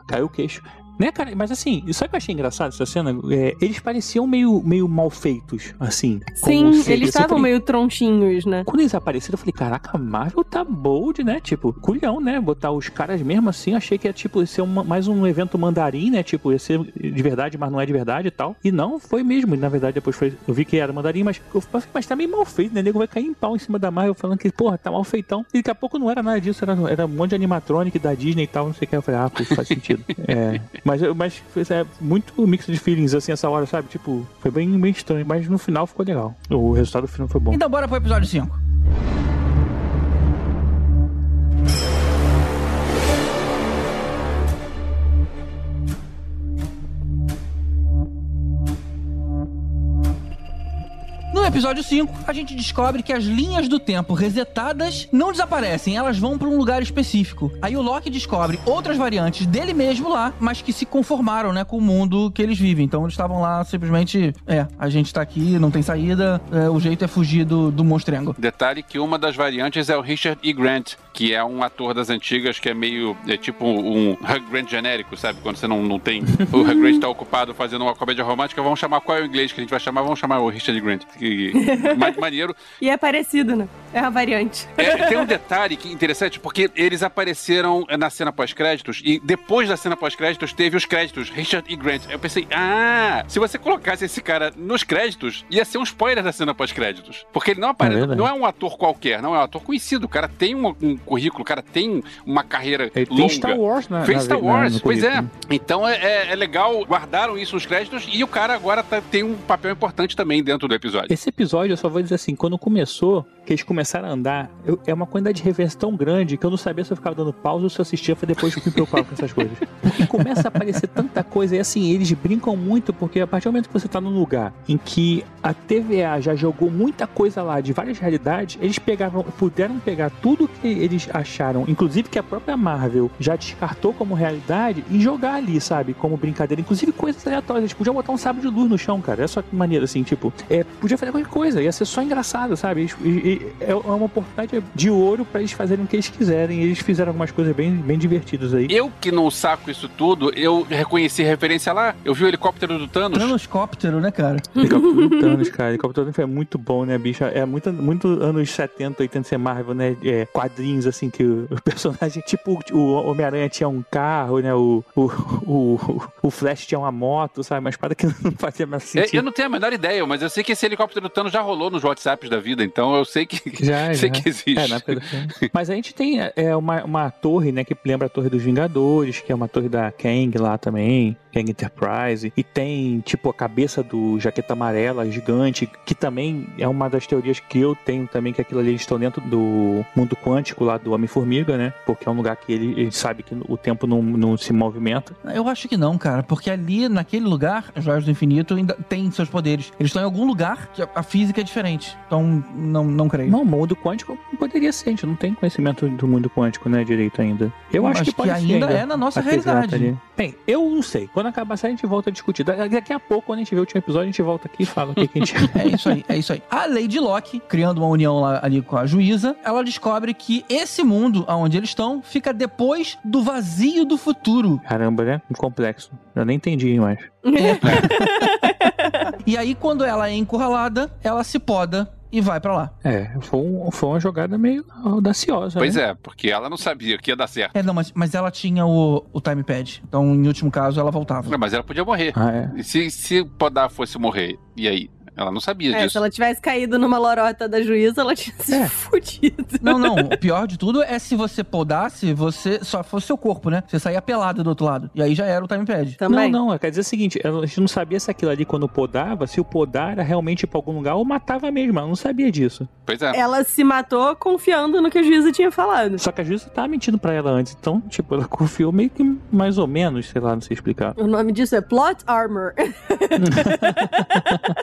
Caiu o queixo. Né, cara? Mas assim, sabe o que eu achei engraçado essa cena? É, eles pareciam meio, meio mal feitos, assim. Sim, se- eles estavam falei- meio tronchinhos, né? Quando eles apareceram, eu falei, caraca, a Marvel tá bold, né? Tipo, culhão, né? Botar os caras mesmo assim, achei que ia, tipo, ser uma- mais um evento mandarim, né? Tipo, ia ser de verdade, mas não é de verdade e tal. E não, foi mesmo. Na verdade, depois foi, eu vi que era mandarim, mas eu falei, mas tá meio mal feito, né? O nego vai cair em pau em cima da Marvel falando que, porra, tá mal feitão. E daqui a pouco não era nada disso, era, era um monte de animatronic da Disney e tal, não sei o que. Eu falei, ah, pô, faz sentido. é. Mas, mas é muito mix de feelings, assim, essa hora, sabe? Tipo, foi bem, bem estranho, mas no final ficou legal. O resultado do final foi bom. Então, bora pro episódio 5. Episódio 5, a gente descobre que as linhas do tempo resetadas não desaparecem, elas vão pra um lugar específico. Aí o Loki descobre outras variantes dele mesmo lá, mas que se conformaram, né, com o mundo que eles vivem. Então eles estavam lá simplesmente, é, a gente tá aqui, não tem saída, é, o jeito é fugir do, do monstrengo. Detalhe que uma das variantes é o Richard E. Grant, que é um ator das antigas que é meio. É tipo um Hugh Grant genérico, sabe? Quando você não, não tem. O Hugh Grant tá ocupado fazendo uma comédia romântica, vamos chamar qual é o inglês que a gente vai chamar? Vamos chamar o Richard Grant. Que, ma- maneiro. E é parecido, né? É a variante. É, tem um detalhe que interessante, porque eles apareceram na cena pós-créditos e depois da cena pós-créditos teve os créditos, Richard E. Grant. Eu pensei, ah, se você colocasse esse cara nos créditos, ia ser um spoiler da cena pós-créditos. Porque ele não aparece, É não é um ator qualquer, não é um ator conhecido. O cara tem um, um currículo, o cara tem uma carreira Ele longa. Star Wars, né? Fez na- Star na- Wars, no pois é. Então é, é- é legal, guardaram isso nos créditos e o cara agora tá- tem um papel importante também dentro do episódio. Esse episódio, eu só vou dizer assim, quando começou, que eles começaram a andar, eu- é uma quantidade de reverso tão grande que eu não sabia se eu ficava dando pausa ou se eu assistia, foi depois que eu me preocupava com essas coisas. Porque começa a aparecer tanta coisa, e assim, eles brincam muito, porque a partir do momento que você tá num lugar em que a TVA já jogou muita coisa lá de várias realidades, eles pegavam, puderam pegar tudo que eles acharam, inclusive que a própria Marvel já descartou como realidade, e jogar ali, sabe, como brincadeira, inclusive coisas aleatórias. Eles podiam botar um sabre de luz no chão, cara. É só que maneira, assim, tipo, é, podia fazer qualquer coisa, ia ser só engraçado, sabe? E, e, é uma oportunidade de ouro para eles fazerem o que eles quiserem. E eles fizeram algumas coisas bem, bem divertidas aí. Eu que não saco isso tudo, eu reconheci referência lá. Eu vi o helicóptero do Thanos. Thanoscóptero, né, cara? Helicóptero do Thanos, cara. Helicóptero do Thanos é muito bom, né, bicho? É muito, muito anos 70, 80 ser Marvel, né? É, quadrinhos, assim, que o, o personagem, tipo, o Homem-Aranha tinha um carro, né? O, o, o, o Flash tinha uma moto, sabe? Mas para que não fazia mais É, sentido. eu não tenho a menor ideia, mas eu sei que esse helicóptero do Thanos já rolou nos WhatsApps da vida, então eu sei que, Já, sei já. que existe. É, na época do filme. Mas a gente tem é, uma, uma torre, né, que lembra a Torre dos Vingadores, que é uma torre da Kang lá também, Kang Enterprise. E tem, tipo, a cabeça do Jaqueta Amarela, gigante, que também é uma das teorias que eu tenho também, que aquilo ali eles estão dentro do mundo quântico lá do Homem-Formiga, né? Porque é um lugar que ele, ele sabe que o tempo não, não se movimenta. Eu acho que não, cara, porque ali, naquele lugar, as Joias do Infinito ainda tem seus poderes. Eles estão em algum lugar que a- física é diferente. Então, não, não creio. Não, mundo quântico poderia ser, a gente não tem conhecimento do mundo quântico, né, direito ainda. Eu acho, que pode ser ainda é na nossa realidade. ali. Bem, eu não sei. Quando acabar a série, a gente volta a discutir. Da- Daqui a pouco, quando a gente vê o último episódio, a gente volta aqui e fala o que, que a gente. É isso aí, é isso aí. A Lady Locke, criando uma união lá, ali com a juíza, ela descobre que esse mundo onde eles estão fica depois do vazio do futuro. Caramba, né? Um complexo. Eu nem entendi mais. E aí, quando ela é encurralada, ela se poda e vai pra lá. É, foi, um- foi uma jogada meio audaciosa. Pois né? é, porque ela não sabia que ia dar certo. É, não, mas, mas ela tinha o, o time pad. Então, em último caso, ela voltava. Não, mas ela podia morrer. Ah, é. E se, se Podar fosse morrer, e aí? Ela não sabia É, se disso. ela tivesse caído numa lorota da juíza, ela tinha se É. fudido. Não, não. O pior de tudo é se você podasse, você só fosse seu corpo, né? Você saía pelado do outro lado. E aí já era o time pad. Também. Não, não, quer dizer o seguinte, a gente não sabia se aquilo ali quando podava, se o podar era realmente ir pra algum lugar ou matava mesmo, ela não sabia disso. Pois é. Ela se matou confiando no que a juíza tinha falado. Só que a juíza tava mentindo pra ela antes, então, tipo, ela confiou meio que mais ou menos, sei lá, não sei explicar. O nome disso é Plot Armor.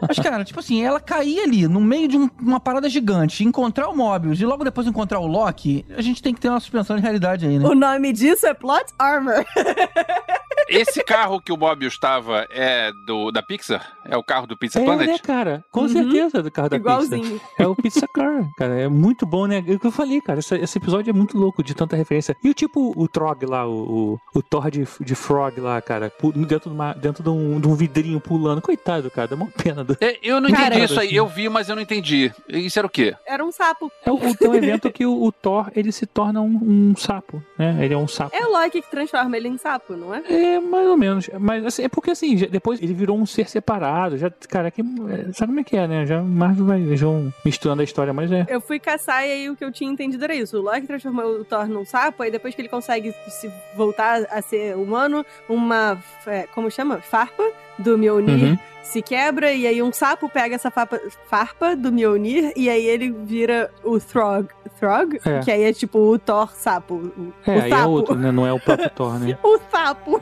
Mas, cara, tipo assim, ela cair ali no meio de um- uma parada gigante, encontrar o Mobius e logo depois encontrar o Loki, a gente tem que ter uma suspensão de realidade aí, né? O nome disso é Plot Armor. Esse carro que o Mobius estava é do, da Pixar? É o carro do Pizza É, Planet? né, cara? Com Uhum. certeza do carro da Pixar. Igualzinho. É o Pizza Car, cara. É muito bom, né? É o que eu falei, cara. Esse, esse episódio é muito louco de tanta referência. E o tipo, o Trog lá, o, o, o Thor de, de Frog lá, cara, dentro, de, uma, dentro de, um, de um vidrinho pulando. Coitado, cara, dá uma pena. Do... É, eu não Cara, entendi isso aí. assim. Eu vi, mas eu não entendi. Isso era o quê? Era um sapo. É o, o- tem um evento que o, o Thor, ele se torna um, um sapo, né? Ele é um sapo. É o Loki que transforma ele em sapo, não é? É, mais ou menos. Mas assim, é porque assim, já- depois ele virou um ser separado. Já, cara, que, é, sabe como é que é, né? Já Marvel vai vão misturando a história, mas é. Eu fui caçar e aí o que eu tinha entendido era isso. O Loki transformou o Thor num sapo, aí depois que ele consegue se voltar a ser humano, uma. é, como chama? Farpa do Mjolnir Uhum. se quebra, e aí um sapo pega essa farpa, farpa do Mjolnir, e aí ele vira o Throg. Throg? É. Que aí é tipo o Thor sapo. O, É, o aí sapo. é outro, né? Não é o próprio Thor, né? O sapo.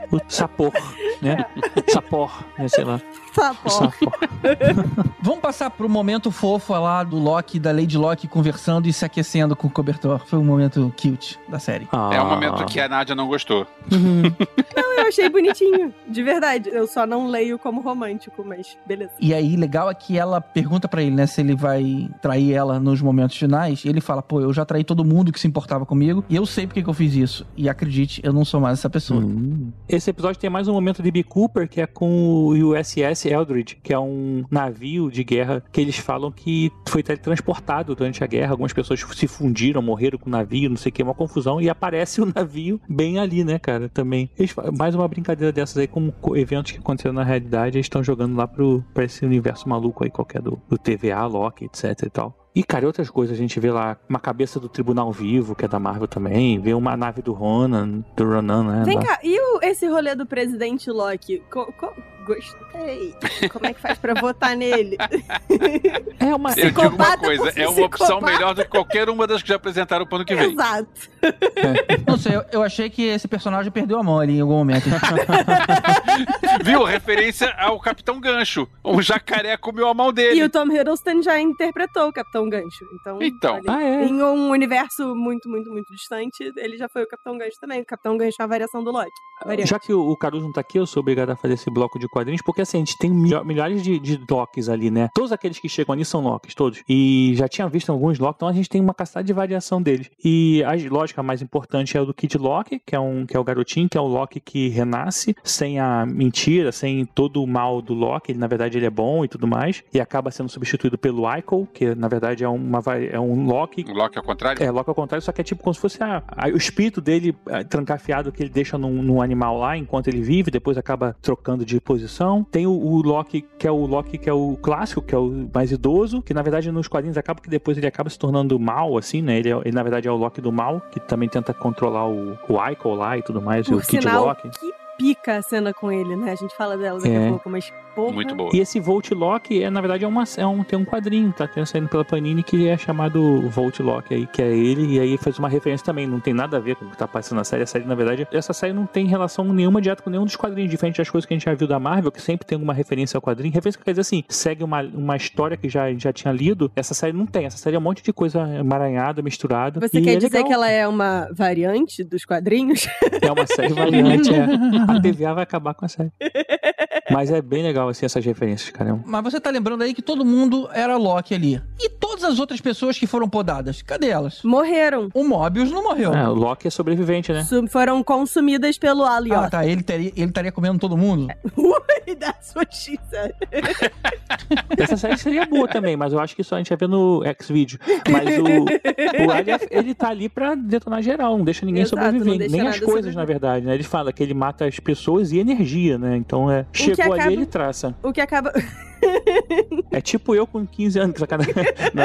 O sapor, né? Sapor, né? Sei lá. Sapo. O sapor. Vamos passar pro momento fofo lá do Loki, da Lady Loki conversando e se aquecendo com o cobertor. Foi um momento cute da série. É Ah. o momento que a Nádia não gostou. Uhum. Não, eu achei bonitinho. De verdade. Eu só não leio como romântico, mas beleza. E aí, legal é que ela pergunta pra ele, né, se ele vai trair ela nos momentos finais. E ele fala, pô, eu já traí todo mundo que se importava comigo. E eu sei porque que eu fiz isso. E acredite, eu não sou mais essa pessoa. Hum. Esse episódio tem mais um momento de B. Cooper, que é com o USS Eldridge, que é um navio de guerra que eles falam que foi teletransportado durante a guerra. Algumas pessoas se fundiram, morreram com o navio, não sei o que, uma confusão. E aparece o navio bem ali, né, cara? Também. Eles mais uma brincadeira dessas aí, como co- eventos que aconteceram na realidade, eles estão jogando lá pro, pra esse universo maluco aí, qualquer do, do TVA, Loki, etc e tal. E, cara, e outras coisas, a gente vê lá uma cabeça do Tribunal Vivo, que é da Marvel também, vê uma nave do Ronan, do Ronan, né? Vem lá. cá, e o- esse rolê do presidente Loki? Co- co- gostei. Como é que faz pra votar nele? É uma. Eu digo uma coisa, é uma opção melhor do que qualquer uma das que já apresentaram pro ano que vem. Exato. Não sei, eu, eu achei que esse personagem perdeu a mão ali em algum momento. Viu? Referência ao Capitão Gancho. Um jacaré comeu a mão E dele. o Tom Hiddleston já interpretou o Capitão Gancho. Então, Então. olha, Ah, é? em um universo muito, muito, muito distante, ele já foi o Capitão Gancho também. O Capitão Gancho é uma variação do Loki. Já que o o Caruso não tá aqui, eu sou obrigado a fazer esse bloco de quadrinhos, porque assim, a gente tem milha- milhares de, de Locks ali, né? Todos aqueles que chegam ali são Locks, todos. E já tinha visto alguns Locks, então a gente tem uma caçada de variação deles. E a lógica mais importante é o do Kid Loki, que é, um, que é o garotinho, que é o Loki que renasce sem a mentira, sem todo o mal do Loki. Ele, na verdade, ele é bom e tudo mais. E acaba sendo substituído pelo Ico, que na verdade é, uma, é um Loki O Loki ao contrário? é, Loki ao contrário, só que é tipo como se fosse a- a- o espírito dele é, trancafiado que ele deixa num, num animal lá enquanto ele vive, depois acaba trocando de posição. Tem o, o Loki, que é o Loki que é o clássico, que é o mais idoso, que na verdade nos quadrinhos acaba que depois ele acaba se tornando mal, assim, né? Ele, é- ele, na verdade é o Loki do mal, que também tenta controlar o, o Ico lá e tudo mais, e Por o Kid sinal, Loki. que pica a cena com ele, né? A gente fala dela daqui É. a pouco, mas porra. Muito boa. E esse Volt Lock é, na verdade, é uma, é um, tem um quadrinho, tá tendo saindo pela Panini, que é chamado Volt Lock aí, que é ele, e aí faz uma referência também, não tem nada a ver com o que tá passando na série. A série, na verdade, essa série não tem relação nenhuma direta com nenhum dos quadrinhos, diferente das coisas que a gente já viu da Marvel, que sempre tem alguma referência ao quadrinho. Referência que quer dizer assim, segue uma, uma história que já, já tinha lido, essa série não tem. Essa série é um monte de coisa emaranhada, misturada. Você e quer é dizer legal. que ela é uma variante dos quadrinhos? É uma série variante, é. A TVA vai acabar com a série. Mas é bem legal, assim, essas referências, cara. Mas você tá lembrando aí que todo mundo era Loki ali. E todas as outras pessoas que foram podadas, cadê elas? Morreram. O Mobius não morreu. É, o Loki é sobrevivente, né? Foram consumidas pelo Ah, Alioth. tá. Ele estaria ele estaria comendo todo mundo? Ui, she said. Essa série seria boa também, mas eu acho que só a gente vai ver no X-Video. Mas o, o Alia, ele tá ali pra detonar geral, não deixa ninguém Exato, sobreviver. deixa Nem as coisas, sobreviver. na verdade, né? Ele fala que ele mata as pessoas e energia, né? Então é. Chegou ali, acaba- ele traça. O que acaba. É tipo eu com 15 anos, que sacanagem. Não,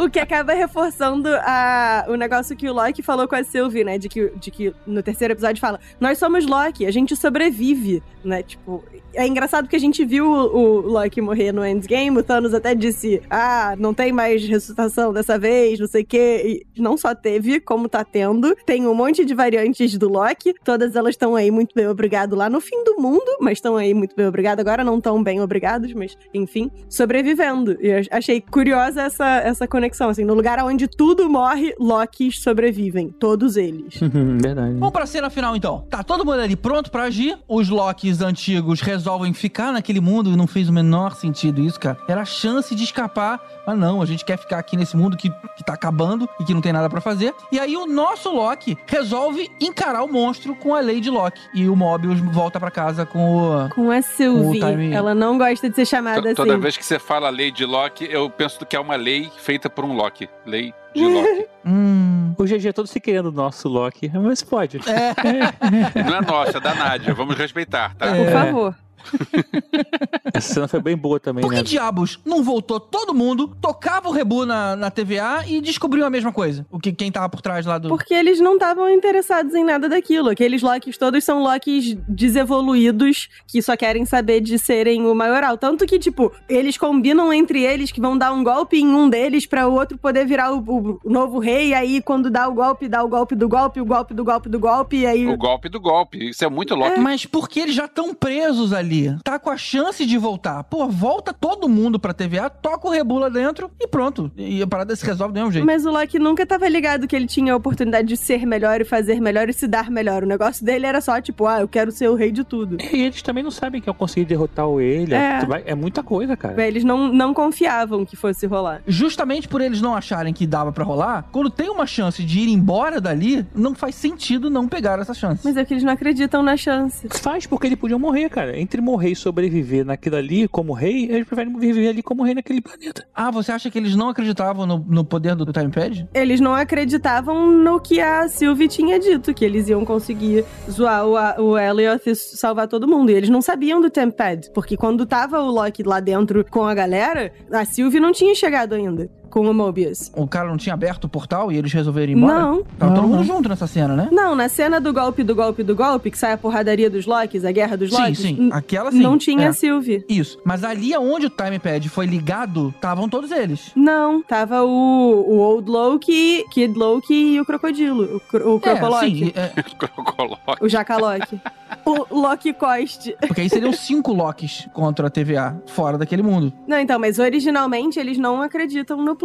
O que acaba reforçando a, o negócio que o Loki falou com a Sylvie, né? De que, de que no terceiro episódio fala: Nós somos Loki, a gente sobrevive, né? Tipo, é engraçado que a gente viu o, o Loki morrer no Endgame, o Thanos até disse: Ah, não tem mais ressuscitação dessa vez, não sei o quê. E não só teve, como tá tendo. Tem um monte de variantes do Loki, todas elas estão aí muito bem obrigado lá no fim do mundo, mas estão aí muito bem obrigado. Agora não tão bem obrigados, mas enfim, sobrevivendo. E eu achei curiosa essa, essa conexão, assim, no lugar onde tudo morre, Lokis sobrevivem, todos eles. Verdade. Vamos pra cena final, então. Tá todo mundo ali pronto pra agir. Os Locks antigos resolvem ficar naquele mundo e não fez o menor sentido isso, cara. Era a chance de escapar, mas não, a gente quer ficar aqui nesse mundo que, que tá acabando e que não tem nada pra fazer. E aí o nosso Loki resolve encarar o monstro com a Lady Loki. E o Mobius volta pra casa com o... Com a Sylvie, ela não gosta de ser chamada Toda assim. vez que você fala lei de Loki, eu penso que é uma lei feita por um Loki. Lei de Loki. Hum... O GG é todo se querendo o nosso Loki, mas pode. Não é nossa, é da Nádia. Vamos respeitar, tá? Por favor. Essa cena foi bem boa também, Por que né? diabos não voltou todo mundo, tocava o Rebu na, na TVA e descobriu a mesma coisa? O que quem tava por trás lá do... Porque eles não estavam interessados em nada daquilo. Aqueles Locks todos são Locks desevoluídos que só querem saber de serem o maioral. Tanto que, tipo, eles combinam entre eles que vão dar um golpe em um deles pra o outro poder virar o, o- novo rei. E aí, quando dá o golpe, dá o golpe do golpe, o golpe do golpe do golpe. E aí. O golpe do golpe. Isso é muito Loki. Mas porque eles já estão presos ali. Tá com a chance de voltar. Pô, volta todo mundo pra TVA, toca o Rebu lá dentro e pronto. E a parada se resolve do mesmo jeito. Mas o Loki nunca tava ligado que ele tinha a oportunidade de ser melhor e fazer melhor e se dar melhor. O negócio dele era só, tipo, ah, eu quero ser o rei de tudo. E eles também não sabem que eu consegui derrotar o ele. É. É, é muita coisa, cara. Eles não, não confiavam que fosse rolar. Justamente por eles não acharem que dava pra rolar, quando tem uma chance de ir embora dali, não faz sentido não pegar essa chance. Mas é que eles não acreditam na chance. Faz porque eles podiam morrer, cara. Entre morrer e sobreviver naquilo ali como rei, eles preferem viver ali como rei naquele planeta. Ah, você acha que eles não acreditavam no, no poder do Time Pad? Eles não acreditavam no que a Sylvie tinha dito, que eles iam conseguir zoar o, o Elliot e salvar todo mundo. E eles não sabiam do Tempad, porque quando tava o Loki lá dentro com a galera, a Sylvie não tinha chegado ainda com o Mobius. O cara não tinha aberto o portal e eles resolveram ir embora? Não. Tava Não, todo mundo não. junto nessa cena, né? Não, na cena do golpe, do golpe, do golpe, que sai a porradaria dos Lokis, a guerra dos Sim, Lokis, sim. n- Aquela sim. não tinha É. a Sylvie. Isso. Mas ali onde o Time Pad foi ligado, estavam todos eles. Não, tava o, o Old Loki, Kid Loki e o Crocodilo, o, cro, o É, sim, é, Coloca. o Jacaloki. o Loki Cost. porque aí seriam cinco Locks contra a TVA, fora daquele mundo. Não, então, mas originalmente eles não acreditam no plano.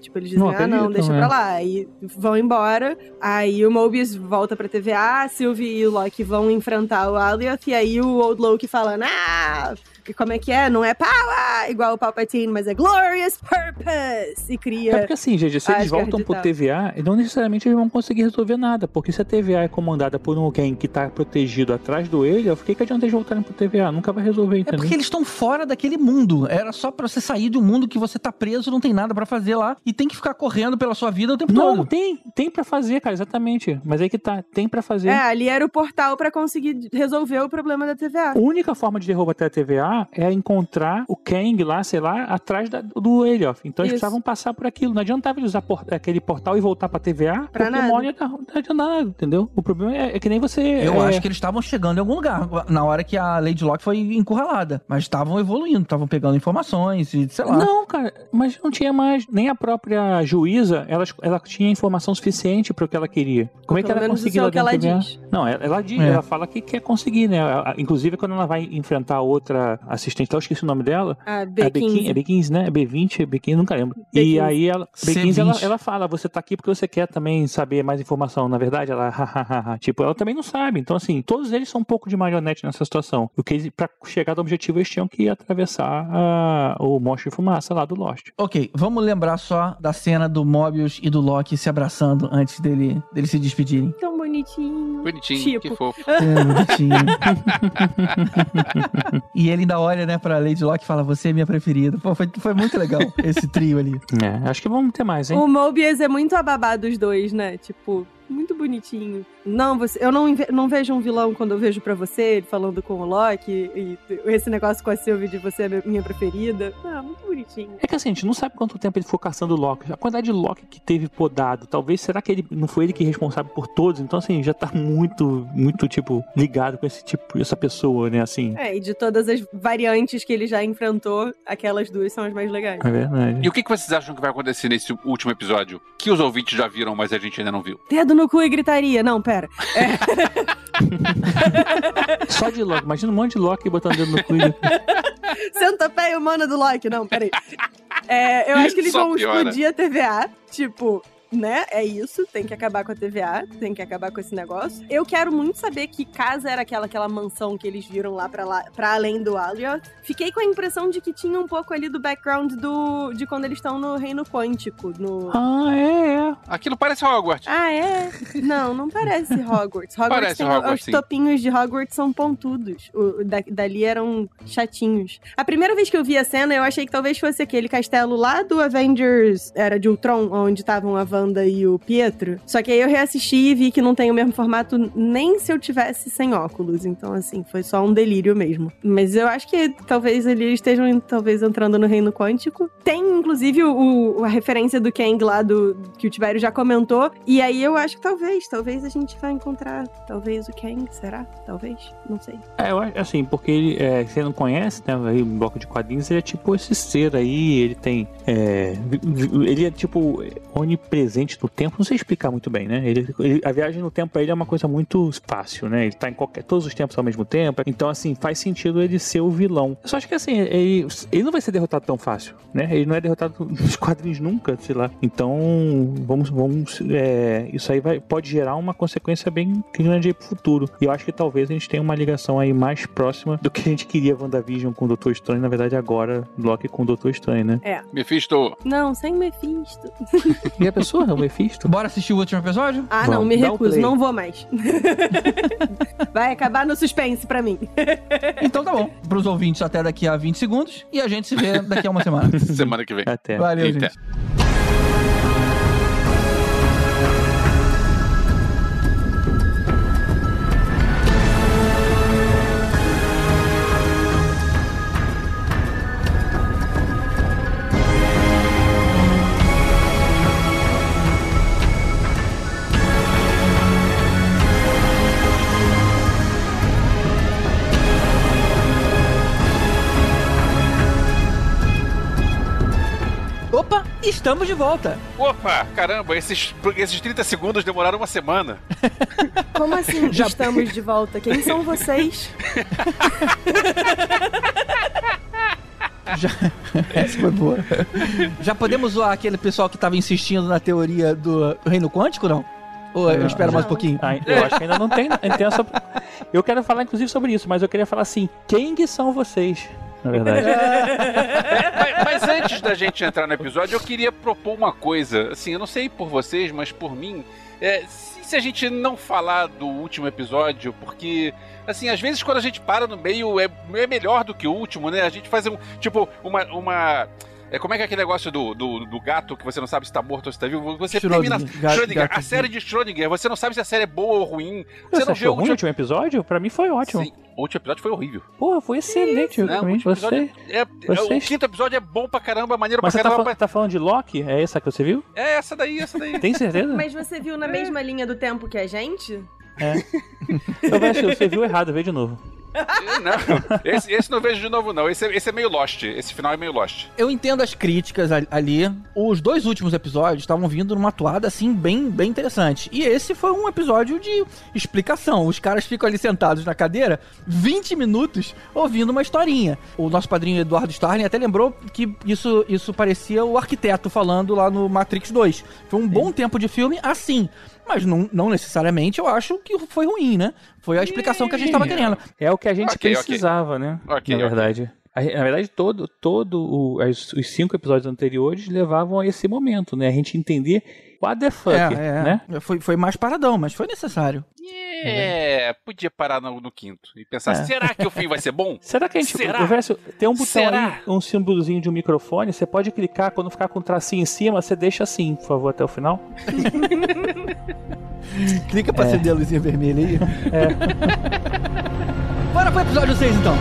Tipo, eles dizem, Não ah, não, deixa é. pra lá. Aí vão embora, aí o Mobius volta pra TVA, a Sylvie e o Loki vão enfrentar o Alioth, e aí o Old Loki falando, ah, como é que é? Não é power, igual o Palpatine, mas é glorious purpose, e É cria... porque assim, gente, se eles Asgard voltam pro. TVA, não necessariamente eles vão conseguir resolver nada. Porque se a TVA é comandada por alguém que tá protegido atrás do ele, por que, que adianta eles voltarem pro TVA? Nunca vai resolver, É entendeu? porque eles estão fora daquele mundo. Era só pra você sair de um mundo que você tá preso, não tem nada pra fazer lá e tem que ficar correndo pela sua vida o tempo Não, todo. tem, tem pra fazer, cara, exatamente. Mas aí que tá, tem pra fazer. É, ali era o portal pra conseguir resolver o problema da TVA. A única forma de derrubar até a TVA é encontrar o Kang lá, sei lá, atrás da- do Elioth. Então eles Isso. precisavam passar por aquilo. Não adiantava eles usar por- aquele portal e voltar pra TVA, Pra porque nada. dar- não adianta nada, entendeu? O problema é, é que nem você... Eu é, acho que eles estavam chegando em algum lugar na hora que a Lady Locke foi encurralada. Mas estavam evoluindo, estavam pegando informações e sei lá. Não, cara, mas não tinha mais. Nem a própria juíza, ela, ela tinha informação suficiente para o que ela queria. Como é que Pelo ela conseguiu é que ela da diz. Não, ela, ela diz, É. ela fala que quer conseguir, né? Inclusive, quando ela vai enfrentar outra assistente, eu esqueci o nome dela. A É B15, é B15. B15, né? É B20, é B15, nunca lembro. E B15. aí ela, B15, ela, C20. ela fala, você tá aqui porque você quer também saber mais informação. Na verdade, ela, hahaha, tipo, ela também não sabe. Então, assim, todos eles são um pouco de marionete nessa situação. O que pra chegar do objetivo, eles tinham que atravessar a- o monstro de fumaça lá do Lost. Ok, vamos lembrar só da cena do Mobius e do Loki se abraçando antes dele, deles se despedirem. Tão bonitinho. Bonitinho, Tipo. que fofo. É, bonitinho. e ele ainda olha, né, pra Lady Locke e fala, você é minha preferida. Pô, foi, foi muito legal esse trio ali. É, acho que vamos ter mais, hein? O Mobius é muito ababá dos dois, né? Tipo, muito bonitinho. Não, você, eu não, não vejo um vilão quando eu vejo pra você, ele falando com o Loki, e, e esse negócio com a Sylvie de você é minha preferida. Ah, muito bonitinho. É que assim, a gente não sabe quanto tempo ele ficou caçando Loki. A quantidade de Loki que teve podado, talvez, será que ele não foi ele que é responsável por todos? Então, assim, já tá muito, muito, tipo, ligado com esse tipo, essa pessoa, né, assim. É, e de todas as variantes que ele já enfrentou, aquelas duas são as mais legais. É verdade. E o que que vocês acham que vai acontecer nesse último episódio? Que os ouvintes já viram, mas a gente ainda não viu. Dedo no cu e gritaria. Não, pera. Só de Loki. Imagina um monte de Loki botando dedo no cu. e- Centopeia humana do Loki. Não, peraí. É, eu acho que eles Só vão piora. explodir a TVA. Tipo, né? É isso. Tem que acabar com a TVA. Tem que acabar com esse negócio. Eu quero muito saber que casa era aquela, aquela mansão que eles viram lá pra, lá, pra além do Alioth. Fiquei com a impressão de que tinha um pouco ali do background do, de quando eles estão no Reino Quântico. No... Ah, é, é. Aquilo parece Hogwarts. Ah, é? Não, não parece Hogwarts. Hogwarts Parece tem Hogwarts, os sim. topinhos de Hogwarts são pontudos. O, da- dali eram chatinhos. A primeira vez que eu vi a cena, eu achei que talvez fosse aquele castelo lá do Avengers, era de Ultron, onde estavam a Wanda e o Pietro. Só que aí eu reassisti e vi que não tem o mesmo formato nem se eu tivesse sem óculos. Então, assim, foi só um delírio mesmo. Mas eu acho que talvez eles estejam talvez entrando no reino quântico. Tem, inclusive, o, a referência do Kang lá do que o Tibério já comentou. E aí eu acho que talvez, talvez a gente vai encontrar talvez o Kang, será? Talvez, não sei. É, eu acho assim, porque ele, é, você não conhece, né? Aí, um bloco de quadrinhos, ele é tipo esse ser aí, ele tem. é, ele é tipo onipresente no tempo, não sei explicar muito bem, né? Ele, ele- a viagem no tempo pra ele é uma coisa muito fácil, né? Ele tá em qualquer, todos os tempos ao mesmo tempo, então assim, faz sentido ele ser o vilão. Eu só acho que assim, ele, ele não vai ser derrotado tão fácil, né? Ele não é derrotado nos quadrinhos nunca, sei lá. Então, vamos, vamos, é, isso aí vai, pode gerar uma consequência bem grande aí pro futuro. E eu acho que talvez a gente tenha uma ligação aí mais próxima do que a gente queria WandaVision com o Doutor Estranho, na verdade agora Loki com o Doutor Estranho, né? Mephisto, Não, sem Mephisto. E a pessoa é o Mephisto? Bora assistir o último episódio? Ah, Vamos, não, me recuso, play. não vou mais. vai acabar no suspense pra mim. Então tá bom. Pros ouvintes até daqui a 20 segundos. E a gente se vê daqui a uma semana. semana que vem. Até. Valeu, Eita. gente. Opa, estamos de volta. Opa, caramba, esses, esses 30 segundos demoraram uma semana. Como assim Já- estamos de volta? Quem são vocês? Já... Essa foi boa. Já podemos zoar aquele pessoal que tava insistindo na teoria do reino quântico, não? Ou eu espero mais um pouquinho? Ah, eu acho que ainda não tem. tem essa... Eu quero falar, inclusive, sobre isso, mas eu queria falar assim: quem que são vocês? Na verdade. mas, mas antes da gente entrar no episódio, eu queria propor uma coisa. Assim, eu não sei por vocês, mas por mim. É, se, se a gente não falar do último episódio, porque assim, às vezes quando a gente para no meio é, é melhor do que o último, né? A gente faz um, tipo, uma, uma é, como é que é aquele negócio do, do, do, gato que você não sabe se tá morto ou se tá vivo? Você termina Schrödinger, a série de Schrödinger, você não sabe se a série é boa ou ruim. Você, você não viu o último... último episódio? Pra mim foi ótimo. Sim, o último episódio foi horrível. Porra, foi excelente. Não, mim. Você... É, é, você... O quinto episódio é bom pra caramba, maneiro Mas pra caramba. Mas você tá, tá, falando de Loki? É essa que você viu? É essa daí, essa daí. Tem certeza? Mas você viu na é. mesma linha do tempo que a gente? É. Eu acho você viu errado, vê de novo. Não, esse, esse não vejo de novo, não. Esse, esse é meio Lost. Esse final é meio Lost. Eu entendo as críticas ali. Os dois últimos episódios estavam vindo numa toada, assim, bem, bem interessante. E esse foi um episódio de explicação. Os caras ficam ali sentados na cadeira 20 minutos ouvindo uma historinha. O nosso padrinho Eduardo Starling até lembrou que isso, isso parecia o arquiteto falando lá no Matrix 2. Foi um bom tempo de filme assim. Mas não, não necessariamente eu acho que foi ruim, né? Foi a explicação que a gente estava querendo. É o que a gente okay, precisava, okay. né? Okay, na verdade. Na verdade, todo, todo o, os cinco episódios anteriores levavam a esse momento, né? A gente entender what the fuck, é, é. né? Foi, foi mais paradão, mas foi necessário. É, podia parar no, no quinto e pensar, é. será que o fim vai ser bom? Será que a gente... Será? Verso, tem um botão será? aí, um símbolozinho de um microfone, você pode clicar, quando ficar com o tracinho em cima, você deixa assim, por favor, até o final. Clica pra é. acender a luzinha vermelha aí. É. Bora pro episódio 6 então.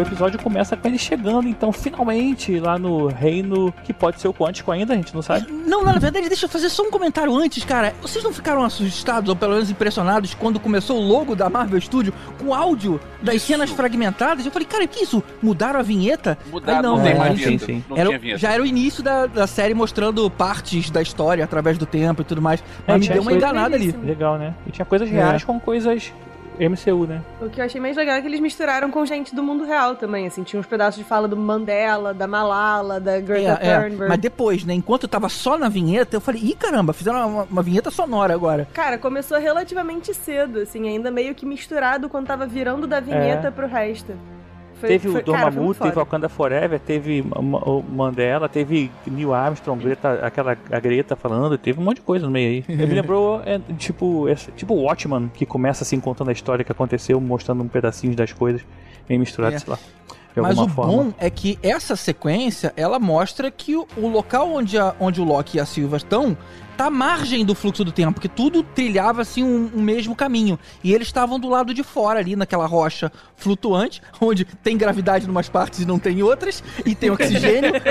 O episódio começa com ele chegando, então, finalmente, lá no reino que pode ser o quântico ainda, a gente não sabe. Não, na verdade, deixa eu fazer só um comentário antes, cara. Vocês não ficaram assustados, ou pelo menos impressionados, quando começou o logo da Marvel Studio com áudio das isso. cenas fragmentadas? Eu falei, cara, o que é isso? Mudaram a vinheta? Mudaram, Aí, não, não tem mais vinheta. Sim, sim. Não era, vinheta. Já era o início da, da série mostrando partes da história através do tempo e tudo mais. Mas é, me deu uma enganada ali. Legal, né? E tinha coisas reais é. com coisas MCU, né? O que eu achei mais legal é que eles misturaram com gente do mundo real também, assim, tinha uns pedaços de fala do Mandela, da Malala, da Greta é, Thunberg. É. Mas depois, né, enquanto eu tava só na vinheta, eu falei, ih, caramba, fizeram uma, uma, vinheta sonora agora. Cara, começou relativamente cedo, assim, ainda meio que misturado quando tava virando da vinheta é. pro resto. Foi, teve foi, o Dormammu, teve Wakanda Forever, teve o Mandela, teve Neil Armstrong, Greta, aquela a Greta falando, teve um monte de coisa no meio aí. Ele me lembrou, é, tipo, é, tipo o Watchman, que começa assim contando a história que aconteceu, mostrando um pedacinho das coisas, meio misturado, é. sei lá. Mas o forma. bom é que essa sequência, ela mostra que o, o local onde, a, onde o Loki e a Silva estão tá à margem do fluxo do tempo, que tudo trilhava assim um, um, mesmo caminho. E eles estavam do lado de fora ali, naquela rocha flutuante, onde tem gravidade em umas partes e não tem em outras, e tem oxigênio.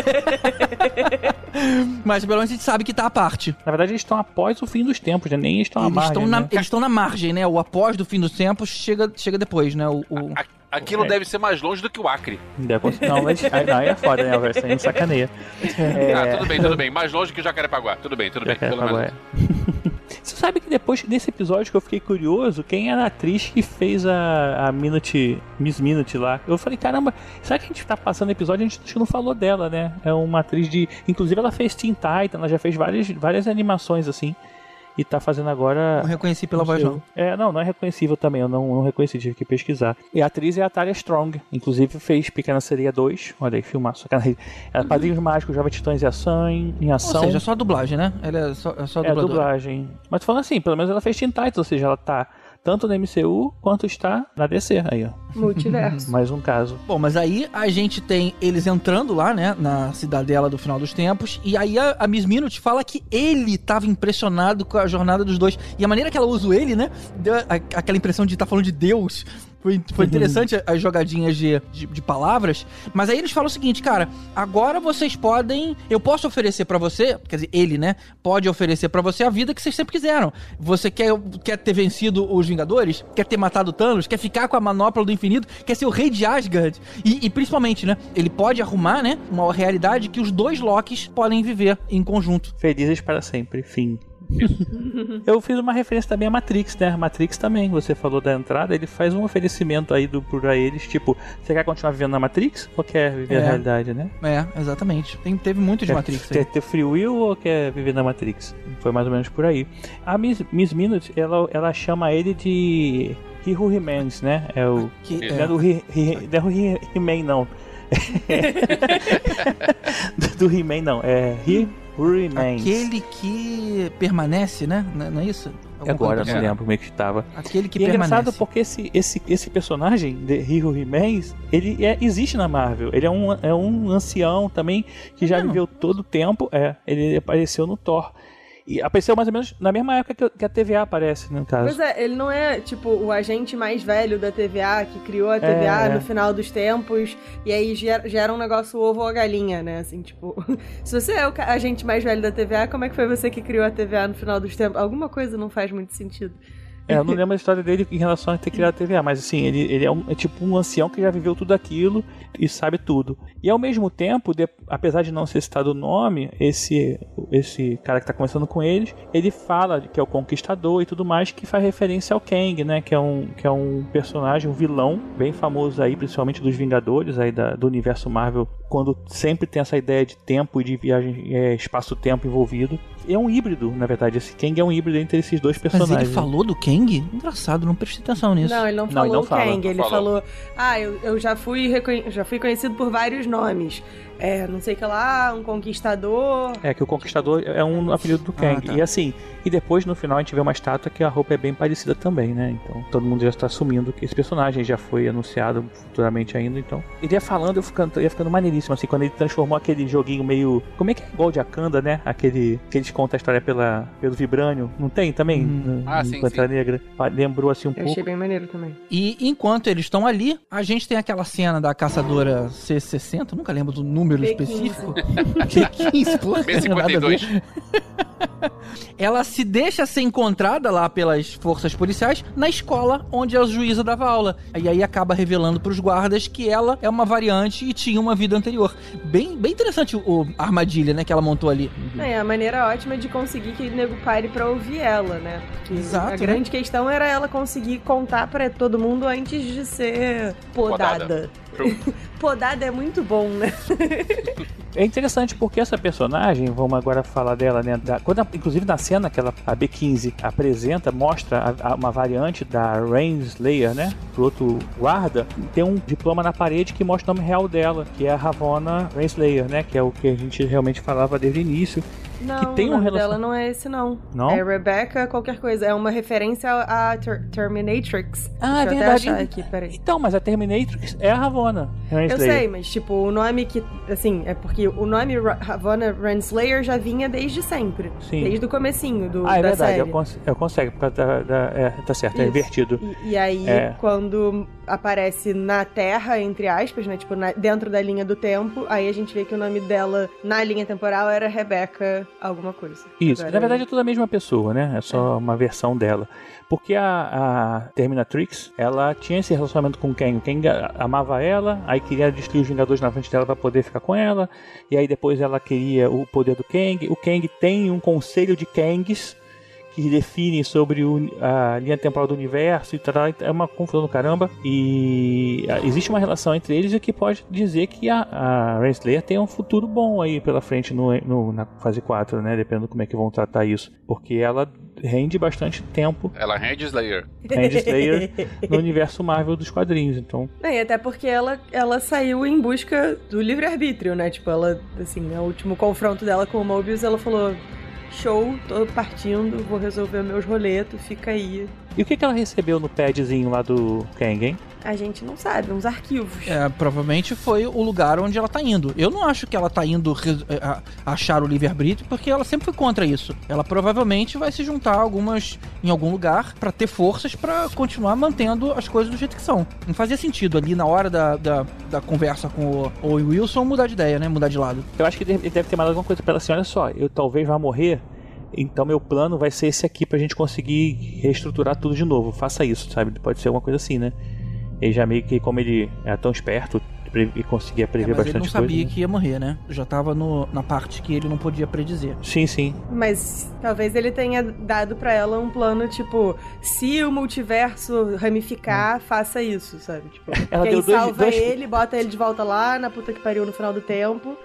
Mas pelo menos a gente sabe que tá à parte. Na verdade, eles estão após o fim dos tempos, né? Nem estão à eles margem. Estão na, né? Eles estão na margem, né? O após do fim dos tempos chega, chega depois, né? O, o... Aquilo é. deve ser mais longe do que o Acre. Não, mas aí, não, é foda, né? A versão sacaneia. É... Ah, tudo bem, tudo bem. Mais longe que o Jacarepaguá. Tudo bem, tudo bem. Pelo É. Você sabe que depois desse episódio que eu fiquei curioso, quem era a atriz que fez a, a Minute, Miss Minute lá? Eu falei, caramba, será que a gente tá passando episódio a gente não falou dela, né? É uma atriz de. Inclusive ela fez Teen Titan, ela já fez várias, várias animações assim e tá fazendo agora. Não reconheci pela voz, não. É, não, não é reconhecível também, eu não, não reconheci, tive que pesquisar. E a atriz é a Talia Strong, inclusive fez Pequena Sereia 2, olha aí, filmaço. É. Padrinhos Mágicos, Jovem Titãs em Ação, em Ação. Ou seja, só a dublagem, né? Ela é só, é só É a dublagem. Mas falando assim, pelo menos ela fez Teen Titans, ou seja, ela tá tanto na MCU quanto está na DC aí, ó. Multiverso. Mais um caso. Bom, mas aí a gente tem eles entrando lá, né, na cidadela do final dos tempos, e aí a, a Miss Minute fala que ele tava impressionado com a jornada dos dois. E a maneira que ela usa o ele, né, deu a- aquela impressão de estar falando de Deus. Foi, foi interessante as jogadinhas de, de, de palavras, mas aí eles falam o seguinte, cara, agora vocês podem, eu posso oferecer pra você, quer dizer, ele, né, pode oferecer pra você a vida que vocês sempre quiseram. Você quer, quer ter vencido os Vingadores? Quer ter matado Thanos? Quer ficar com a manopla do infinito? Quer ser o rei de Asgard? E, e principalmente, né, ele pode arrumar, né, uma realidade que os dois Lokis podem viver em conjunto. Felizes para sempre, fim. Eu fiz uma referência também a Matrix, né? Matrix também, você falou da entrada, ele faz um oferecimento aí do, pra eles, tipo, você quer continuar vivendo na Matrix ou quer viver É. a realidade, né? É, exatamente. Tem, teve muito de Quer Matrix aí. ter free will ou quer viver na Matrix? Foi mais ou menos por aí. A Miss, Miss Minute, ela, ela chama ele de He Who Remains, né? É o... Que- É. Não é do He- He- não é He- He-Man, não. do He-Man, não. É He Who Remains. Aquele que permanece, né? Não é isso? Alguma Agora, coisa não. É. lembro como é que estava. Aquele que E é engraçado permanece. porque esse, esse, esse personagem, de Who Remains, ele é, existe na Marvel. Ele é um, é um ancião também que já mesmo? viveu todo o tempo. É, ele apareceu no Thor. E apareceu mais ou menos na mesma época que, a TVA aparece, no caso. Pois é, ele não é, tipo, o agente mais velho da TVA, que criou a TVA É. no final dos tempos, e aí gera, gera um negócio ovo ou a galinha, né? Assim, tipo, se você é o agente mais velho da TVA, como é que foi você que criou a TVA no final dos tempos? Alguma coisa não faz muito sentido. É, eu não lembro a história dele em relação a ter criado a TVA, mas assim, ele, ele é, um- é tipo um ancião que já viveu tudo aquilo e sabe tudo. E ao mesmo tempo, de- apesar de não ser citado o nome, esse, esse cara que tá conversando com eles, ele fala que é o conquistador e tudo mais, que faz referência ao Kang, né? Que é um, que é um personagem, um vilão bem famoso aí, principalmente dos Vingadores aí da- do universo Marvel, quando sempre tem essa ideia de tempo e de viagem, é, espaço-tempo envolvido. É um híbrido, na verdade. Esse Kang é um híbrido entre esses dois Mas personagens. ele falou do Kang? Engraçado, não prestei atenção nisso. Não, ele não Não, falou ele não o fala. Kang, ele Falou. falou, ah, eu, eu já, fui reconhe- já fui conhecido por vários nomes. É, não sei o que lá, um conquistador. É, que o Conquistador é um apelido do Kang. Ah, tá. E assim, e depois no final a gente vê uma estátua que a roupa é bem parecida também, né? Então todo mundo já está assumindo que esse personagem já foi anunciado futuramente ainda. Então ele ia falando, eu ficando, ia ficando maneiríssimo, assim, quando ele transformou aquele joguinho meio. Como é que é igual de Akanda, né? Aquele que eles contam a história pela, pelo Vibrânio. Não tem também? Hum. No- Ah, no sim, Pantera Negra. Ah, Lembrou assim um Eu pouco. achei bem maneiro também. E enquanto eles estão ali, a gente tem aquela cena da caçadora C60, nunca lembro do número B15. específico. B15, porra. nada a ver. B52. Ela se deixa ser encontrada lá pelas forças policiais na escola onde a juíza dava aula. E aí acaba revelando pros guardas que ela é uma variante e tinha uma vida anterior. Bem, bem interessante o, a armadilha, né, que ela montou ali. É, a maneira ótima de conseguir que o nego pare pra ouvir ela, né? Porque Exato, a né? grande questão era ela conseguir contar pra todo mundo antes de ser podada. Podada. Podada é muito bom, né? É interessante porque essa personagem, vamos agora falar dela, né? da- quando, inclusive na cena que ela, a B15 apresenta, mostra a- a- uma variante da Rainslayer, né? Pro outro guarda, tem um diploma na parede que mostra o nome real dela, que é a Ravonna Rainslayer, né? Que é o que a gente realmente falava desde o início. Não, tem o um nome relacion- dela não é esse, não. Não? É Rebecca qualquer coisa. É uma referência a Ter- Terminatrix. Ah, é Deixa eu verdade. aqui. Então, mas a Terminatrix é a Ravonna Eu Rainslayer. sei, mas tipo, o nome que. Assim, é porque o nome Ra- Ravonna Renslayer já vinha desde sempre. Sim. Desde o comecinho do, Ah, é da verdade, série. eu, cons eu consegue, por causa da, da- é, tá certo, é Isso. invertido. E, e aí, É. quando aparece na Terra, entre aspas, né? Tipo, na- dentro da linha do tempo, aí a gente vê que o nome dela na linha temporal era Rebecca alguma coisa. Isso, Agora, na verdade é tudo a mesma pessoa, né? É só uma versão dela. Porque a, a Terminatrix, ela tinha esse relacionamento com o Kang. O Kang a- amava ela, aí queria destruir os Vingadores na frente dela para poder ficar com ela. E aí depois ela queria o poder do Kang. O Kang tem um conselho de Kangs que definem sobre o- a linha temporal do universo e tal. É uma confusão do caramba. E ah, existe uma relação entre eles o que pode dizer que a, a Renslayer tem um futuro bom aí pela frente no, no- na fase 4, né? Dependendo como é que vão tratar isso. Porque ela rende bastante tempo Ela rende Slayer. Renslayer no universo Marvel dos quadrinhos. Então, Não, e até porque ela, ela saiu em busca do livre-arbítrio, né? Tipo, ela, assim, no último confronto dela com o Mobius, ela falou: Show, tô partindo, vou resolver meus roletos, fica aí. e o que, que ela recebeu no padzinho lá do Kang, hein? A gente não sabe, uns arquivos. É, provavelmente foi o lugar onde ela tá indo. Eu não acho que ela tá indo achar o livre-arbítrio, porque ela sempre foi contra isso. Ela provavelmente vai se juntar a algumas em algum lugar pra ter forças pra continuar mantendo as coisas do jeito que são. Não fazia sentido ali na hora da, da, da conversa com o Owen Wilson mudar de ideia, né? Mudar de lado. Eu acho que ele deve ter mandado alguma coisa pra ela assim: olha só, eu talvez vá morrer. Então meu plano vai ser esse aqui pra gente conseguir reestruturar tudo de novo. Faça isso, sabe? Pode ser alguma coisa assim, né? Ele já meio que, como ele é tão esperto e conseguia É, prever mas ele bastante não sabia coisa. né? que ia morrer, né? Já tava no, na parte que ele não podia predizer. Sim, sim. Mas talvez ele tenha dado pra ela um plano, tipo, se o multiverso ramificar, faça isso, sabe? Tipo, Ela quem deu dois- salva dois- ele, bota ele de volta lá, na puta que pariu no final do tempo,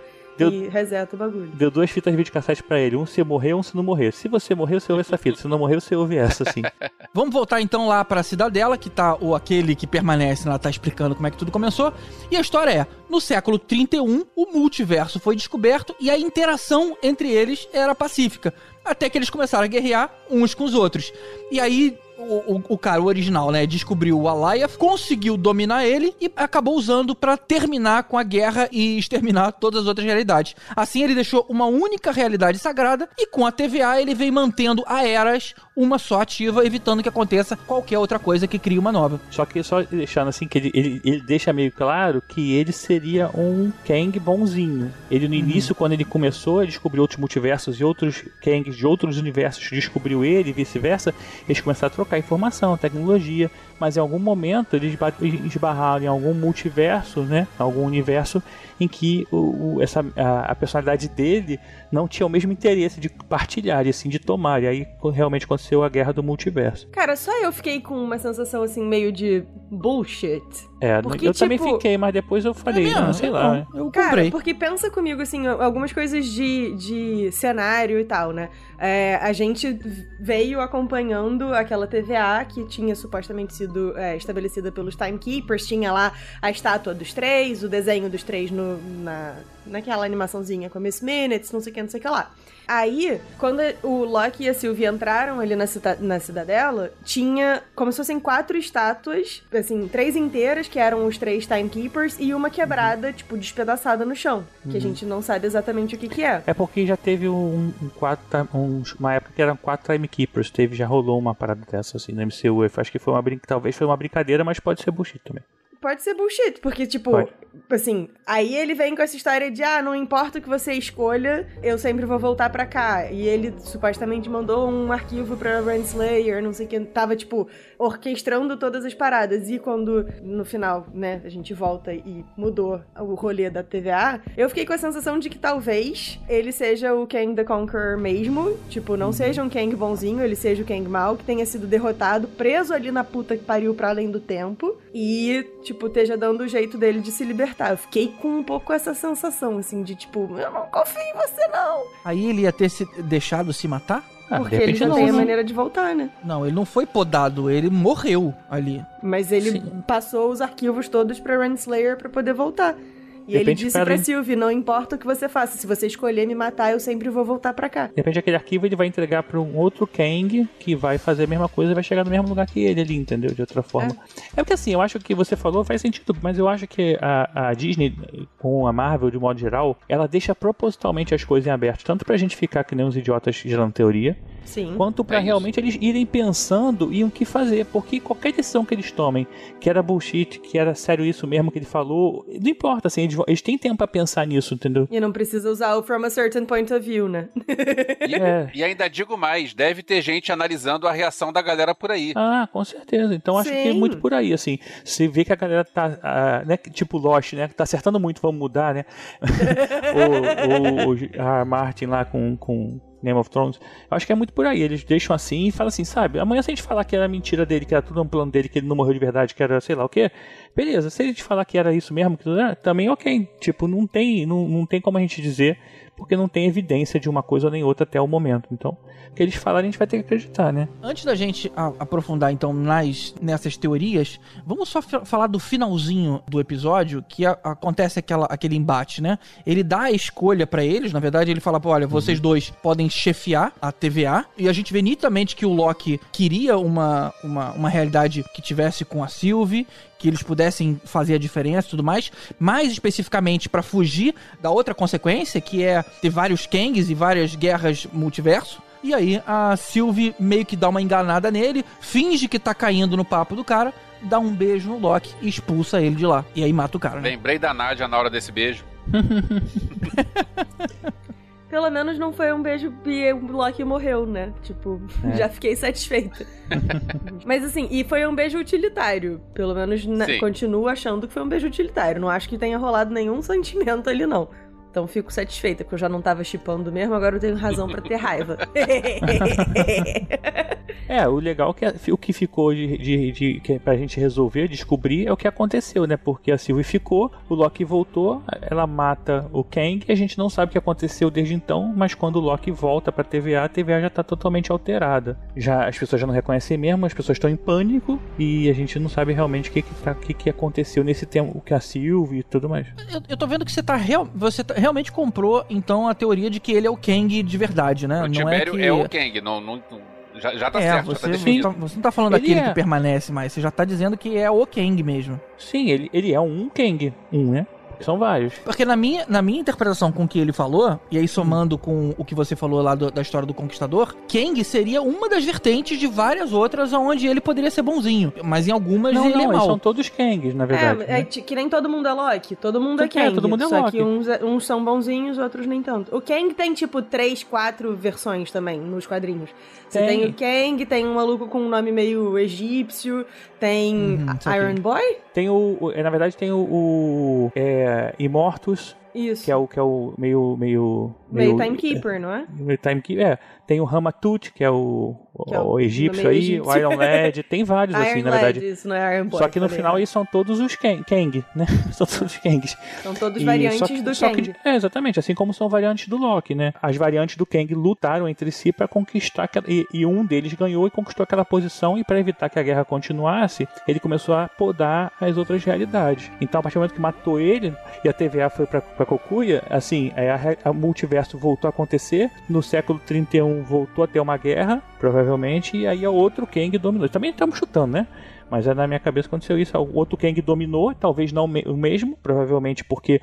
Deu- e reseta o bagulho. Deu duas fitas de videocassete pra ele. Um se morrer, um se não morrer. Se você morrer, você ouve essa fita. Se não morrer, você ouve essa, assim. Vamos voltar então lá pra cidadela, que tá o aquele que permanece lá, tá explicando como é que tudo começou. E a história é: no século 31, o multiverso foi descoberto e a interação entre eles era pacífica. Até que eles começaram a guerrear uns com os outros. E aí. O, o- o cara, o original, né? Descobriu o Alioth, conseguiu dominar ele e acabou usando pra terminar com a guerra e exterminar todas as outras realidades. Assim, ele deixou uma única realidade sagrada e com a TVA ele vem mantendo a Eras uma só ativa, evitando que aconteça qualquer outra coisa que crie uma nova. Só que só deixando assim, que ele, ele, ele deixa meio claro que ele seria um Kang bonzinho. Ele no início, quando ele começou a descobrir outros multiversos e outros Kangs de outros universos descobriu ele e vice-versa, eles começaram a trocar informação, tecnologia, mas em algum momento eles ba- esbarraram em algum multiverso, né? Algum universo em que o, o- essa, a, a personalidade dele não tinha o mesmo interesse de partilhar e assim de tomar. E aí realmente aconteceu a guerra do multiverso. Cara, só eu fiquei com uma sensação assim, meio de bullshit. É, Porque, eu também tipo- fiquei, mas depois eu falei, É mesmo? não, sei lá. não, né? Eu Cara, comprei. porque pensa comigo, assim, algumas coisas de, de cenário e tal, né? É, a gente veio acompanhando aquela TVA que tinha supostamente sido é, estabelecida pelos Timekeepers, tinha lá a estátua dos três, o desenho dos três no, na, naquela animaçãozinha com a Miss Minutes, não sei o que, não sei o que lá. Aí, quando o Loki e a Sylvie entraram ali na, cita na cidadela, tinha como se fossem quatro estátuas, assim, três inteiras, que eram os três Timekeepers, e uma quebrada, tipo, despedaçada no chão. Que a gente não sabe exatamente o que que é. É porque já teve um, um quatro, um- uma época que eram quatro Timekeepers, teve, já rolou uma parada dessa assim no MCU. Eu acho que foi uma brin... talvez foi uma brincadeira, mas pode ser bullshit também. Pode ser bullshit, porque, tipo, Pode. assim, aí ele vem com essa história de, ah, não importa o que você escolha, eu sempre vou voltar pra cá. E ele supostamente mandou um arquivo pra Renslayer, não sei o que, tava, tipo, orquestrando todas as paradas. E quando, no final, né, a gente volta e mudou o rolê da TVA, eu fiquei com a sensação de que talvez ele seja o Kang the Conqueror mesmo, tipo, não seja um Kang bonzinho, ele seja o Kang mal, que tenha sido derrotado, preso ali na puta que pariu pra além do tempo, e, tipo, esteja dando o jeito dele de se libertar. Eu fiquei com um pouco essa sensação, assim, de tipo, eu não confio em você, não. Aí ele ia ter se deixado se matar? Ah, Porque de ele já não, tem a né? maneira de voltar, né? Não, ele não foi podado, ele morreu ali. Mas ele Sim. passou os arquivos todos pra Renslayer pra poder voltar. E ele disse pera pra. Sylvie, não importa o que você faça, se você escolher me matar, eu sempre vou voltar pra cá. De repente aquele arquivo ele vai entregar para um outro Kang que vai fazer a mesma coisa e vai chegar no mesmo lugar que ele ali, entendeu? De outra forma. É, porque assim, eu acho que você falou faz sentido, mas eu acho que a, a Disney, com a Marvel de modo geral, ela deixa propositalmente as coisas em aberto, tanto pra gente ficar que nem uns idiotas gerando teoria, Sim. quanto pra É isso. realmente eles irem pensando em o que fazer, porque qualquer decisão que eles tomem, que era bullshit, que era sério isso mesmo que ele falou, não importa, assim, eles, eles têm tempo pra pensar nisso, entendeu? E não precisa usar o from a certain point of view, né? E, É. e ainda digo mais, deve ter gente analisando a reação da galera por aí. Ah, com certeza. Então acho que é Sim. muito por aí, assim. Se vê que a galera tá, ah, né, tipo Lost, né, que tá acertando muito, vamos mudar, né? ou, ou, ou a Martin lá com, com Game of Thrones. Eu acho que é muito por aí. Eles deixam assim e falam assim, sabe? Amanhã se a gente falar que era mentira dele, que era tudo um plano dele, que ele não morreu de verdade, que era sei lá o quê, beleza. Se a gente falar que era isso mesmo, que tudo era, também ok. Tipo, não tem, não, não tem como a gente dizer, porque não tem evidência de uma coisa ou nem outra até o momento. Então, o que eles falarem a gente vai ter que acreditar, né? Antes da gente aprofundar então nas nessas teorias, vamos só fa- falar do finalzinho do episódio que a- acontece aquela, aquele embate, né? Ele dá a escolha pra eles, na verdade ele fala, pô, olha, vocês dois podem chefiar a TVA e a gente vê nitidamente que o Loki queria uma, uma, uma realidade que tivesse com a Sylvie, que eles pudessem fazer a diferença e tudo mais, mais especificamente pra fugir da outra consequência, que é ter vários Kangs e várias guerras multiverso. E aí a Sylvie meio que dá uma enganada nele, finge que tá caindo no papo do cara, dá um beijo no Loki e expulsa ele de lá. E aí mata o cara, né? Lembrei da Nádia na hora desse beijo. Pelo menos não foi um beijo e o Loki morreu, né? Tipo, É. já fiquei satisfeita. Mas assim, e foi um beijo utilitário. Pelo menos né, Sim. continuo achando que foi um beijo utilitário. Não acho que tenha rolado nenhum sentimento ali, não. Então fico satisfeita, porque eu já não tava chipando mesmo, agora eu tenho razão pra ter raiva. É, o legal é que o que ficou de, de, de que é pra gente resolver, descobrir, é o que aconteceu, né? Porque a Sylvie ficou, o Loki voltou, ela mata o Kang e a gente não sabe o que aconteceu desde então, mas quando o Loki volta pra TVA, a TVA já tá totalmente alterada. Já as pessoas já não reconhecem mesmo, as pessoas estão em pânico e a gente não sabe realmente o que que, tá, que aconteceu nesse tempo, o que a Sylvie e tudo mais. Eu, eu tô vendo que você tá real, você tá- realmente comprou então a teoria de que ele é o Kang de verdade, né? o não é Tibério que é, o Kang. Não, não- não- já, já tá É, certo, você, já tá você, definido. tá- você não tá falando Ele daquele é. que permanece mais, você já tá dizendo que é o Kang mesmo. Sim, ele, ele é um Kang, um, né? São vários. Porque na minha, na minha interpretação com o que ele falou, e aí somando com o que você falou lá do- da história do Conquistador, Kang seria uma das vertentes de várias outras onde ele poderia ser bonzinho. Mas em algumas Não, ele não, é mau. são todos Kangs, na verdade. É, é ti- que nem todo mundo é Loki. Todo mundo é é, Kang. todo mundo é só Loki. que uns, é- uns são bonzinhos, outros nem tanto. O Kang tem, tipo, três, quatro versões também nos quadrinhos. Você tem, Tem. o Kang, tem um maluco com um nome meio egípcio, tem saquei. Iron Boy? Tem o, na verdade tem o, o é, Immortus, Isso. que é o que é o meio meio meio Timekeeper, não é? Meio Timekeeper, é. Tem o Ramatut, que é o, o, Que é o o egípcio meio aí, egípcio. o Iron Lad, tem vários assim, Iron na Lad, verdade. isso, não é Iron Boy. Só que no falei final errado. eles são todos os Kang, Kang né? são todos Kangs. São todos E variantes que- do Kang. que- é, exatamente, assim como são variantes do Loki, né? As variantes do Kang lutaram entre si para conquistar aquela, e, e um deles ganhou e conquistou aquela posição e para evitar que a guerra continuasse, ele começou a podar as outras realidades. Então, a partir do momento que matou ele e a TVA foi para pra Kokuya, assim, é, a, a multiverso voltou a acontecer, no século 31 voltou a ter uma guerra, provavelmente, e aí a outro Kang dominou. Também estamos chutando, né? Mas é na minha cabeça aconteceu isso. O outro Kang dominou, talvez não o mesmo, provavelmente porque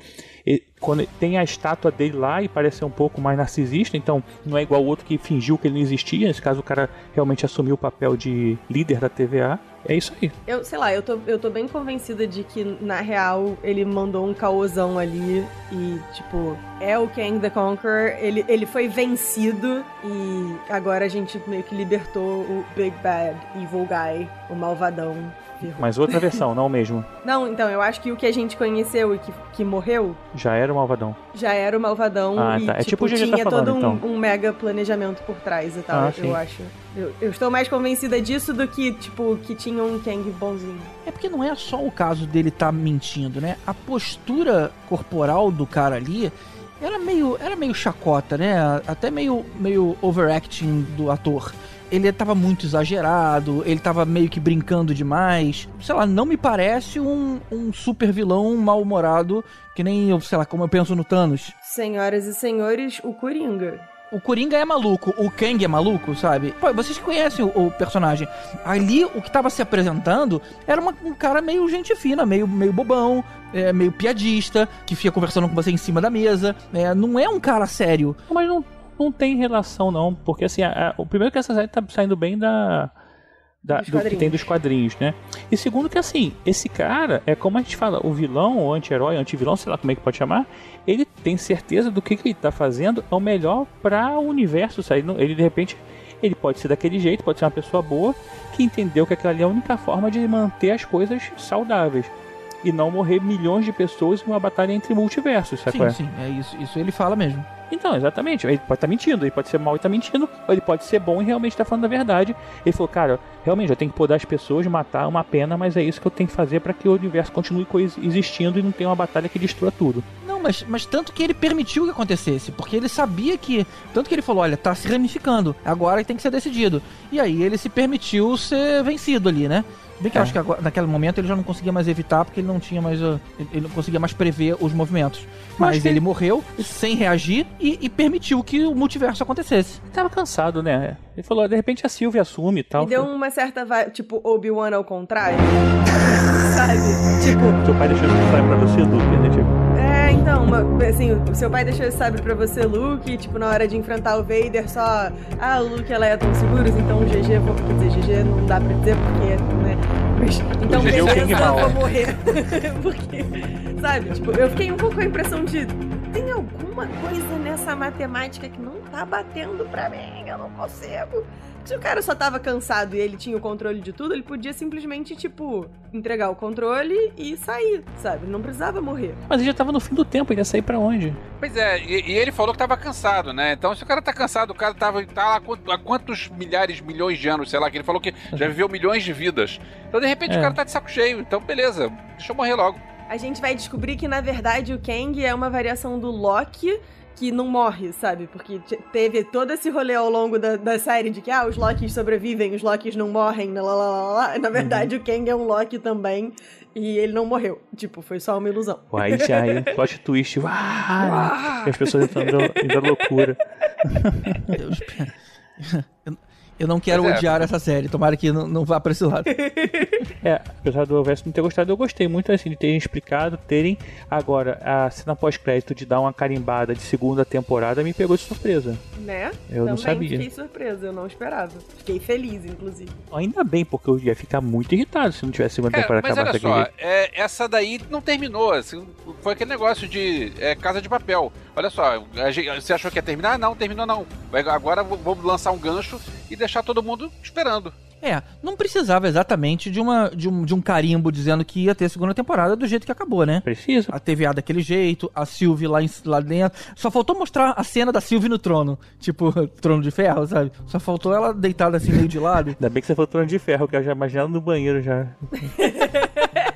quando tem a estátua dele lá e parece ser um pouco mais narcisista, então não é igual o outro que fingiu que ele não existia. Nesse caso, o cara realmente assumiu o papel de líder da TVA. É isso aí. Eu, sei lá, eu tô, eu tô bem convencida de que, na real, ele mandou um caosão ali e, tipo, é o Kang the Conqueror, ele, ele foi vencido e agora a gente meio que libertou o Big Bad Evil Guy, o malvadão. Mas outra versão, não o mesmo. Não, então, eu acho que o que a gente conheceu e que, que morreu Já era o malvadão. já era o malvadão Ah, e, tá. É tipo tipo, o GG tá tinha falando, todo um, então. um mega planejamento por trás e tal, Ah, sim. eu acho. Eu, eu estou mais convencida disso do que, tipo, que tinha um Kang bonzinho. É porque não é só o caso dele estar mentindo, né? A postura corporal do cara ali era meio, era meio chacota, né? Até meio, meio overacting do ator. Ele tava muito exagerado, ele tava meio que brincando demais. Sei lá, não me parece um, um super vilão mal-humorado, que nem, eu, sei lá, como eu penso no Thanos. Senhoras e senhores, o Coringa. O Coringa é maluco, o Kang é maluco, sabe? Pô, vocês conhecem o, o personagem. Ali, o que tava se apresentando era uma- um cara meio gente fina, meio, meio bobão, é, meio piadista, que fica conversando com você em cima da mesa. É, não é um cara sério. Mas não, não tem relação, não. Porque assim, a- a- o primeiro que essa série tá saindo bem da. da- do que tem dos quadrinhos, né? E segundo que assim, esse cara é como a gente fala, o vilão, o anti-herói, anti-vilão, sei lá como é que pode chamar, ele tem certeza do que, que ele tá fazendo é o melhor para o universo. Sabe? Ele, de repente. Ele pode ser daquele jeito, pode ser uma pessoa boa, que entendeu que aquela ali é a única forma de manter as coisas saudáveis. E não morrer milhões de pessoas em uma batalha entre multiversos, sabe? Sim, é? sim, é isso, isso ele fala mesmo. Então, exatamente. Ele pode estar mentindo, ele pode ser mal e estar mentindo, ou ele pode ser bom e realmente estar falando a verdade. Ele falou, cara, realmente eu tenho que podar as pessoas, matar uma pena, mas é isso que eu tenho que fazer para que o universo continue existindo e não tenha uma batalha que destrua tudo. Não, mas, mas tanto que ele permitiu que acontecesse, porque ele sabia que. Tanto que ele falou: olha, tá se ramificando, agora tem que ser decidido. E aí ele se permitiu ser vencido ali, né? Bem que eu acho que agora, naquele momento ele já não conseguia mais evitar, porque ele não tinha mais. uh, Ele não conseguia mais prever os movimentos. Mas ele ele- morreu sem reagir e, e permitiu que o multiverso acontecesse. Ele tava cansado, né? Ele falou, de repente a Sylvie assume e tal. E deu Foi- uma certa vibe, tipo, Obi-Wan ao contrário. Sabe? Tipo, Seu pai deixou sabe pra você, Luke, né? Tipo, é, então, uma- assim, o seu pai deixou esse sabre pra você, Luke, e, tipo, na hora de enfrentar o Vader, só. Ah, o Luke ela é tão seguros, então o GG, vou. Quer dizer, GG não dá pra dizer porque, né? Mas, então GG é o King beleza, eu Mal. vou morrer. porque, sabe, tipo, eu fiquei um pouco com a impressão de. Tem alguma coisa nessa matemática que não tá batendo pra mim, eu não consigo. Se o cara só tava cansado e ele tinha o controle de tudo, ele podia simplesmente, tipo, entregar o controle e sair, sabe? Ele não precisava morrer. Mas ele já tava no fim do tempo, ele ia sair pra onde? Pois é, e, e ele falou que tava cansado, né? Então, se o cara tá cansado, o cara tava, tá lá há quantos milhares, milhões de anos, sei lá, que ele falou que já viveu milhões de vidas. Então, de repente, É. o cara tá de saco cheio. Então, beleza, deixa eu morrer logo. A gente vai descobrir que, na verdade, o Kang é uma variação do Loki que não morre, sabe? Porque te- teve todo esse rolê ao longo da, da série de que, ah, os Lokis sobrevivem, os Lokis não morrem, lá, lá, lá, lá. Na verdade, o Kang é um Loki também e ele não morreu. Tipo, foi só uma ilusão. Pô, aí plot twist. As pessoas entrando em loucura. Deus. Eu, eu não quero Pois é. odiar essa série, tomara que não, não vá pra esse lado. É, apesar do Verso não ter gostado, eu gostei muito assim de terem explicado, terem. Agora, a cena pós-crédito de dar uma carimbada de segunda temporada me pegou de surpresa. Né? Eu não Também sabia. fiquei surpresa, eu não esperava. Fiquei feliz, inclusive. Ainda bem, porque eu ia ficar muito irritado se não tivesse segunda Cara, temporada mas acabada olha só, é, essa daí não terminou. assim, foi aquele negócio de é, casa de papel. Olha só, gente- você achou que ia terminar? Ah, Não, terminou não. Agora vou- vamos lançar um gancho e deixar todo mundo esperando. É, não precisava exatamente de, uma, de, um, de um carimbo dizendo que ia ter segunda temporada do jeito que acabou, né? Precisa. A TVA daquele jeito, a Sylvie lá, em- lá dentro. Só faltou mostrar a cena da Sylvie no trono. Tipo, trono de ferro, sabe? Só faltou ela deitada assim meio de lado. Ainda bem que você falou trono de ferro, que eu já imaginava no banheiro já.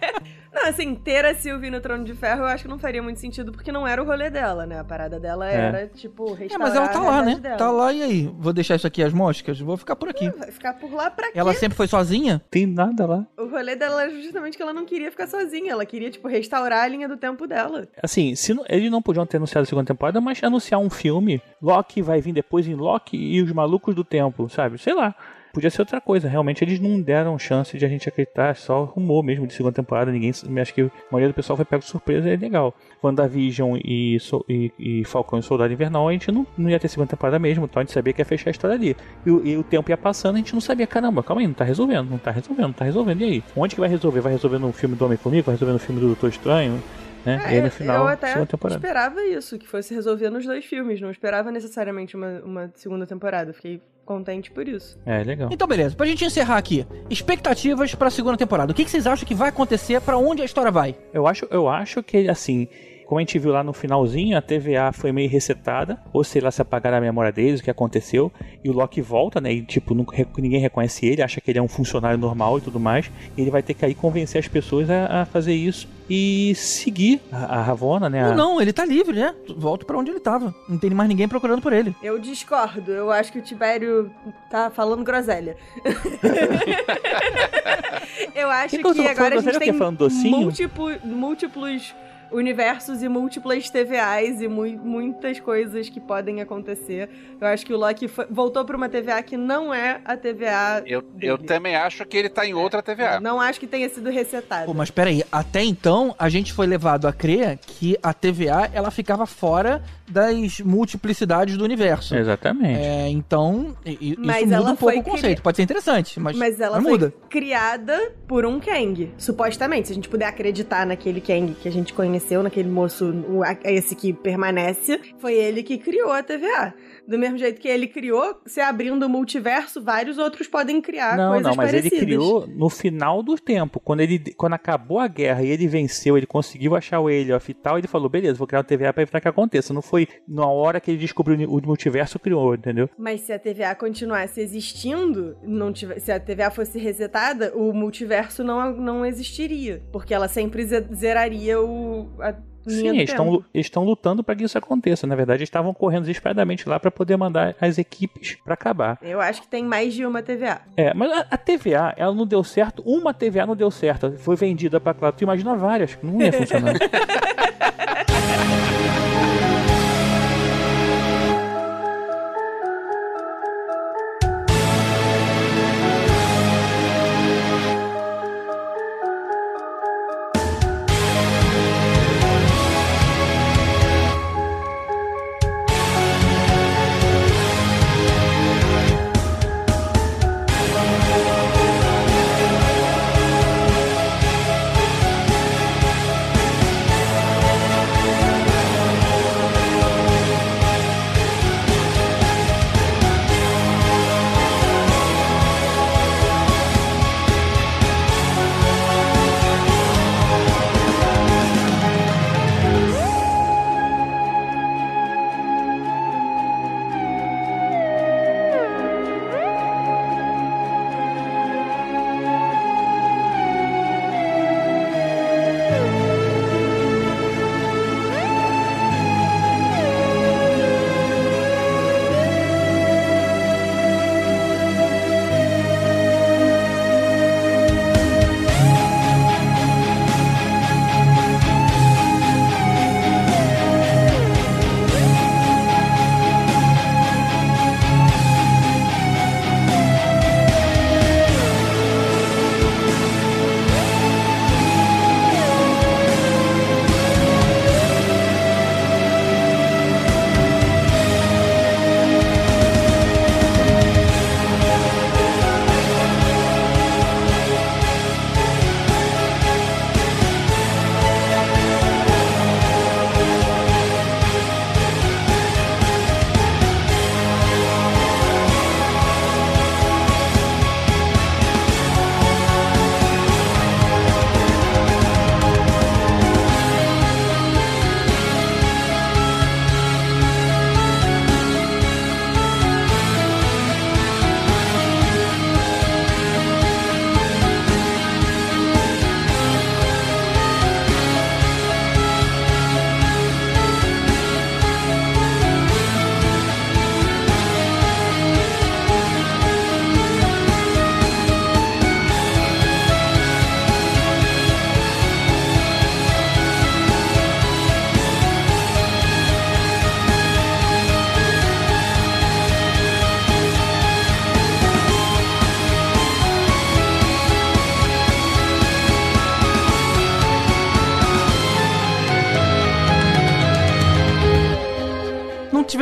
Não, assim, ter a Sylvie no Trono de Ferro eu acho que não faria muito sentido, porque não era o rolê dela, né? A parada dela É. era, tipo, É, restaurar mas ela tá lá, né? dela. Tá lá e aí? Vou deixar isso aqui as moscas? Vou ficar por aqui. Vai ficar por lá pra quê? Ela sempre foi sozinha? Tem nada lá. O rolê dela era justamente que ela não queria ficar sozinha. Ela queria, tipo, restaurar a linha do tempo dela. Assim, se não- eles não podiam ter anunciado a segunda temporada, mas anunciar um filme, Loki vai vir depois em Loki e os malucos do tempo, sabe? Sei lá. Podia ser outra coisa. Realmente eles não deram chance de a gente acreditar, só rumor mesmo de segunda temporada. Ninguém. Acho que a maioria do pessoal foi pego de surpresa e é legal. WandaVision e, So- e, e Falcão e Soldado Invernal, a gente não, não ia ter segunda temporada mesmo, então a gente sabia que ia fechar a história ali. E, o- e o tempo ia passando, a gente não sabia, caramba, calma aí, não tá resolvendo, não tá resolvendo, não tá resolvendo. E aí? Onde que vai resolver? Vai resolver no filme do Homem-Formiga? Vai resolver no filme do Doutor Estranho? Né? e aí É, no final, eu até esperava isso, que fosse resolver nos dois filmes. Não esperava necessariamente uma, uma segunda temporada. Fiquei contente por isso. É, legal. Então, beleza. Pra gente encerrar aqui, expectativas pra segunda temporada. O que, que vocês acham que vai acontecer? Pra onde a história vai? Eu acho, eu acho que, assim, como a gente viu lá no finalzinho, a TVA foi meio resetada, ou sei lá se apagaram a memória deles, o que aconteceu, e o Loki volta, né, e tipo, ninguém reconhece ele, acha que ele é um funcionário normal e tudo mais, e ele vai ter que aí convencer as pessoas a, a fazer isso e seguir a, a Ravonna, né, a- Não, não, ele tá livre, né? Volta pra onde ele tava. Não tem mais ninguém procurando por ele. Eu discordo. Eu acho que o Tibério tá falando groselha. eu acho Que que, que tô falando agora a gente quê? tem Falando docinho? múltiplo- múltiplos universos e múltiplas TVAs e mui- muitas coisas que podem acontecer. Eu acho que o Loki foi- voltou pra uma TVA que não é a TVA Eu, dele. eu também acho que ele tá em outra TVA. Não acho que tenha sido resetado. Pô, mas peraí, até então a gente foi levado a crer que a TVA ela ficava fora das multiplicidades do universo. Exatamente. É, então, i- i- Mas isso muda ela um pouco o conceito. cri- Pode ser interessante, mas, Mas ela mas foi muda. criada por um Kang, supostamente. Se a gente puder acreditar naquele Kang que a gente conheceu, naquele moço, esse que permanece, foi ele que criou a TVA. Do mesmo jeito que ele criou, se abrindo o multiverso, vários outros podem criar não, coisas não, mas parecidas. ele criou no final do tempo. Quando ele quando acabou a guerra e ele venceu, ele conseguiu achar o Elioth e tal, ele falou: beleza, vou criar uma TVA pra evitar que aconteça. Não foi na hora que ele descobriu o multiverso, criou, entendeu? Mas se a TVA continuasse existindo, não se a TVA fosse resetada, o multiverso não, não existiria. Porque ela sempre ze- zeraria o, a Sim, eles estão, estão lutando para que isso aconteça. Na verdade, eles estavam correndo desesperadamente lá para poder mandar as equipes para acabar. Eu acho que tem mais de uma TVA. É, mas a, a TVA, ela não deu certo. Uma TVA não deu certo. Foi vendida para Claro. Tu imagina várias. Não ia funcionar.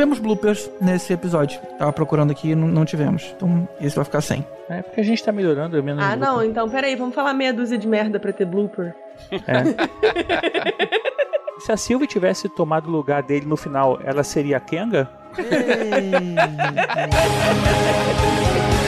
tivemos bloopers nesse episódio. Tava procurando aqui e não, não tivemos. Então, esse vai ficar sem. é porque a gente tá melhorando. É menos Ah, não, então peraí, vamos falar meia dúzia de merda pra ter blooper. Se a Sylvie tivesse tomado o lugar dele no final, ela seria a Kenga? Ei.